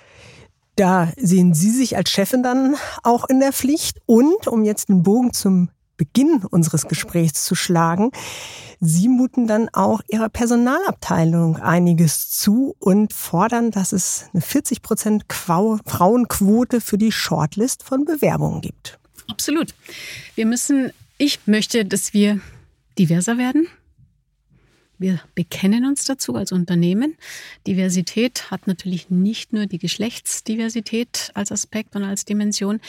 Da sehen Sie sich als Chefin dann auch in der Pflicht. Und um jetzt den Bogen zum Beginn unseres Gesprächs zu schlagen, Sie muten dann auch Ihrer Personalabteilung einiges zu und fordern, dass es eine 40 Prozent Frauenquote für die Shortlist von Bewerbungen gibt. Absolut. Wir müssen, ich möchte, dass wir diverser werden. Wir bekennen uns dazu als Unternehmen. Diversität hat natürlich nicht nur die Geschlechtsdiversität als Aspekt und als Dimension,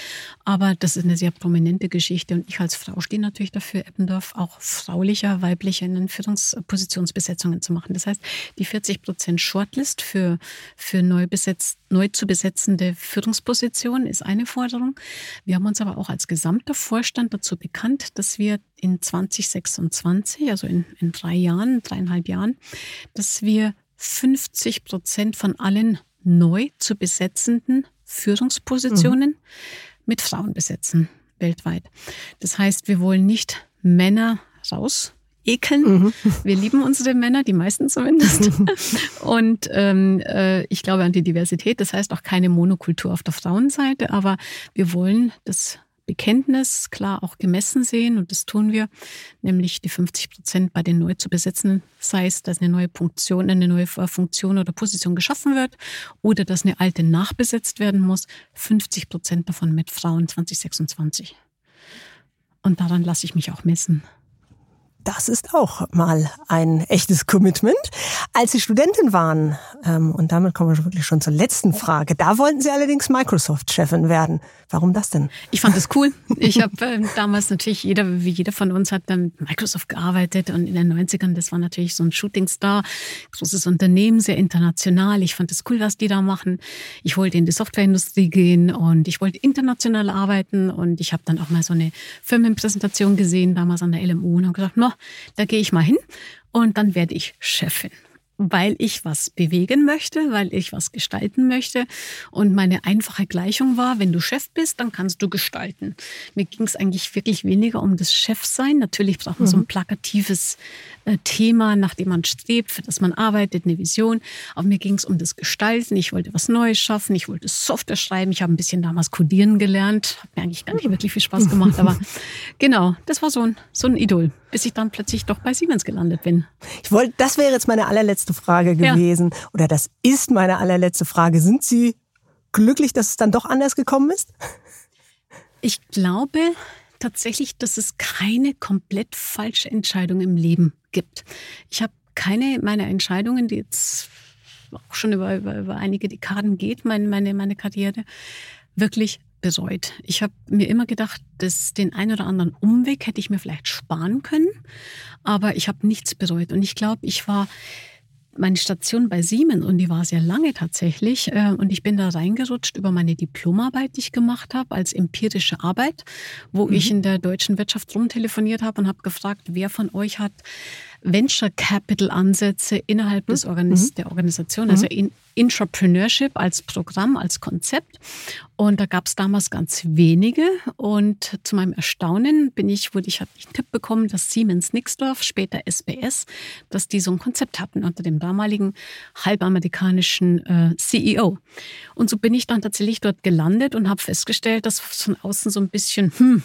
aber das ist eine sehr prominente Geschichte. Und ich als Frau stehe natürlich dafür, Eppendorf auch fraulicher, weiblicher in Führungspositionsbesetzungen zu machen. Das heißt, die 40 Prozent Shortlist für, für neu, besetzt, neu zu besetzende Führungspositionen ist eine Forderung. Wir haben uns aber auch als gesamter Vorstand dazu bekannt, dass wir in 2026, also in, in drei Jahren, dreieinhalb Jahren, dass wir 50 Prozent von allen neu zu besetzenden Führungspositionen mhm. mit Frauen besetzen, weltweit. Das heißt, wir wollen nicht Männer raus ekeln. Mhm. Wir lieben unsere Männer, die meisten zumindest. Und ähm, äh, ich glaube an die Diversität. Das heißt auch keine Monokultur auf der Frauenseite, aber wir wollen das Bekenntnis klar auch gemessen sehen und das tun wir, nämlich die 50 Prozent bei den neu zu besetzenden, sei es, dass eine neue Funktion, eine neue Funktion oder Position geschaffen wird oder dass eine alte nachbesetzt werden muss, 50 Prozent davon mit Frauen 2026. Und daran lasse ich mich auch messen. Das ist auch mal ein echtes Commitment. Als Sie Studentin waren, ähm, und damit kommen wir wirklich schon zur letzten Frage, da wollten Sie allerdings Microsoft-Chefin werden. Warum das denn? Ich fand das cool. Ich habe äh, damals natürlich, jeder, wie jeder von uns hat dann Microsoft gearbeitet und in den 90ern, das war natürlich so ein Shootingstar, großes Unternehmen, sehr international. Ich fand das cool, was die da machen. Ich wollte in die Softwareindustrie gehen und ich wollte international arbeiten und ich habe dann auch mal so eine Firmenpräsentation gesehen, damals an der LMU und habe gesagt, no, da gehe ich mal hin und dann werde ich Chefin weil ich was bewegen möchte, weil ich was gestalten möchte. Und meine einfache Gleichung war, wenn du Chef bist, dann kannst du gestalten. Mir ging es eigentlich wirklich weniger um das Chefsein. Natürlich braucht man mhm. so ein mhm. plakatives äh, Thema, nach dem man strebt, für das man arbeitet, eine Vision. Aber mir ging es um das Gestalten. Ich wollte was Neues schaffen. Ich wollte Software schreiben. Ich habe ein bisschen damals Codieren gelernt. Hat mir eigentlich gar nicht wirklich viel Spaß gemacht. Aber genau, das war so ein, so ein Idol, bis ich dann plötzlich doch bei Siemens gelandet bin. Ich wollte, das wäre jetzt meine allerletzte Frage gewesen. Ja. Oder das ist meine allerletzte Frage. Sind Sie glücklich, dass es dann doch anders gekommen ist? Ich glaube tatsächlich, dass es keine komplett falsche Entscheidung im Leben gibt. Ich habe keine meiner Entscheidungen, die jetzt auch schon über, über, über einige Dekaden geht, meine, meine, meine Karriere, wirklich bereut. Ich habe mir immer gedacht, dass den einen oder anderen Umweg hätte ich mir vielleicht sparen können, aber ich habe nichts bereut. Und ich glaube, ich war meine Station bei Siemens und die war sehr lange tatsächlich äh, und ich bin da reingerutscht über meine Diplomarbeit, die ich gemacht habe als empirische Arbeit, wo mhm. ich in der deutschen Wirtschaft rumtelefoniert habe und habe gefragt, wer von euch hat Venture Capital Ansätze innerhalb des mhm. Organis mhm. der Organisation, also mhm. in Intrapreneurship als Programm, als Konzept. Und da gab es damals ganz wenige. Und zu meinem Erstaunen bin ich, wurde ich, hatte ich einen Tipp bekommen, dass Siemens Nixdorf, später SBS, dass die so ein Konzept hatten unter dem damaligen halbamerikanischen äh, CEO. Und so bin ich dann tatsächlich dort gelandet und habe festgestellt, dass von außen so ein bisschen, hm,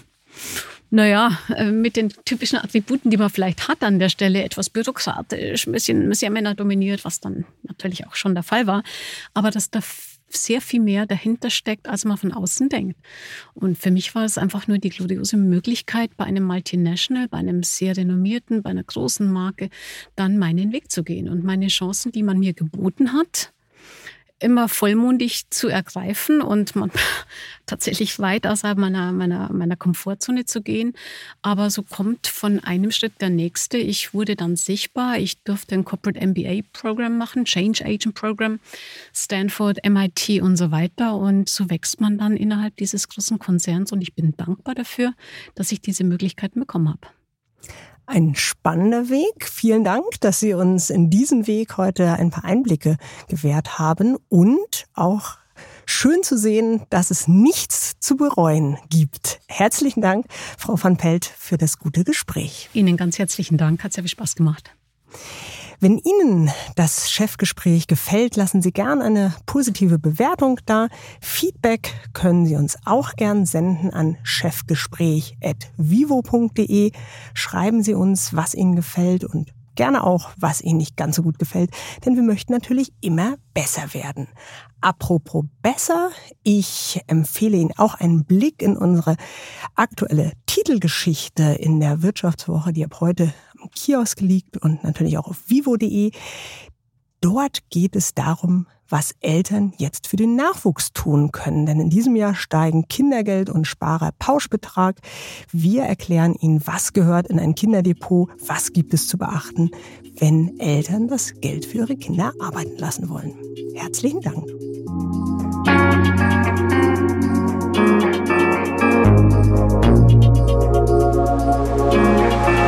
naja, äh, mit den typischen Attributen, die man vielleicht hat an der Stelle, etwas bürokratisch, ein bisschen sehr männerdominiert, was dann natürlich auch schon der Fall war, aber dass da sehr viel mehr dahinter steckt, als man von außen denkt. Und für mich war es einfach nur die gloriose Möglichkeit, bei einem Multinational, bei einem sehr renommierten, bei einer großen Marke, dann meinen Weg zu gehen und meine Chancen, die man mir geboten hat, immer vollmundig zu ergreifen und man tatsächlich weit außerhalb meiner, meiner, meiner Komfortzone zu gehen. Aber so kommt von einem Schritt der nächste. Ich wurde dann sichtbar. Ich durfte ein Corporate MBA Programm machen, Change Agent Program, Stanford, MIT und so weiter. Und so wächst man dann innerhalb dieses großen Konzerns. Und ich bin dankbar dafür, dass ich diese Möglichkeiten bekommen habe. Ein spannender Weg. Vielen Dank, dass Sie uns in diesem Weg heute ein paar Einblicke gewährt haben und auch schön zu sehen, dass es nichts zu bereuen gibt. Herzlichen Dank, Frau van Pelt, für das gute Gespräch. Ihnen ganz herzlichen Dank. Hat sehr viel Spaß gemacht. Wenn Ihnen das Chefgespräch gefällt, lassen Sie gern eine positive Bewertung da. Feedback können Sie uns auch gern senden an chefgespräch.vivo.de. Schreiben Sie uns, was Ihnen gefällt und gerne auch, was Ihnen nicht ganz so gut gefällt, denn wir möchten natürlich immer besser werden. Apropos besser, ich empfehle Ihnen auch einen Blick in unsere aktuelle Titelgeschichte in der Wirtschaftswoche, die ab heute Kiosk liegt und natürlich auch auf vivo.de. Dort geht es darum, was Eltern jetzt für den Nachwuchs tun können. Denn in diesem Jahr steigen Kindergeld und Sparerpauschbetrag. Wir erklären Ihnen, was gehört in ein Kinderdepot, was gibt es zu beachten, wenn Eltern das Geld für ihre Kinder arbeiten lassen wollen. Herzlichen Dank. Musik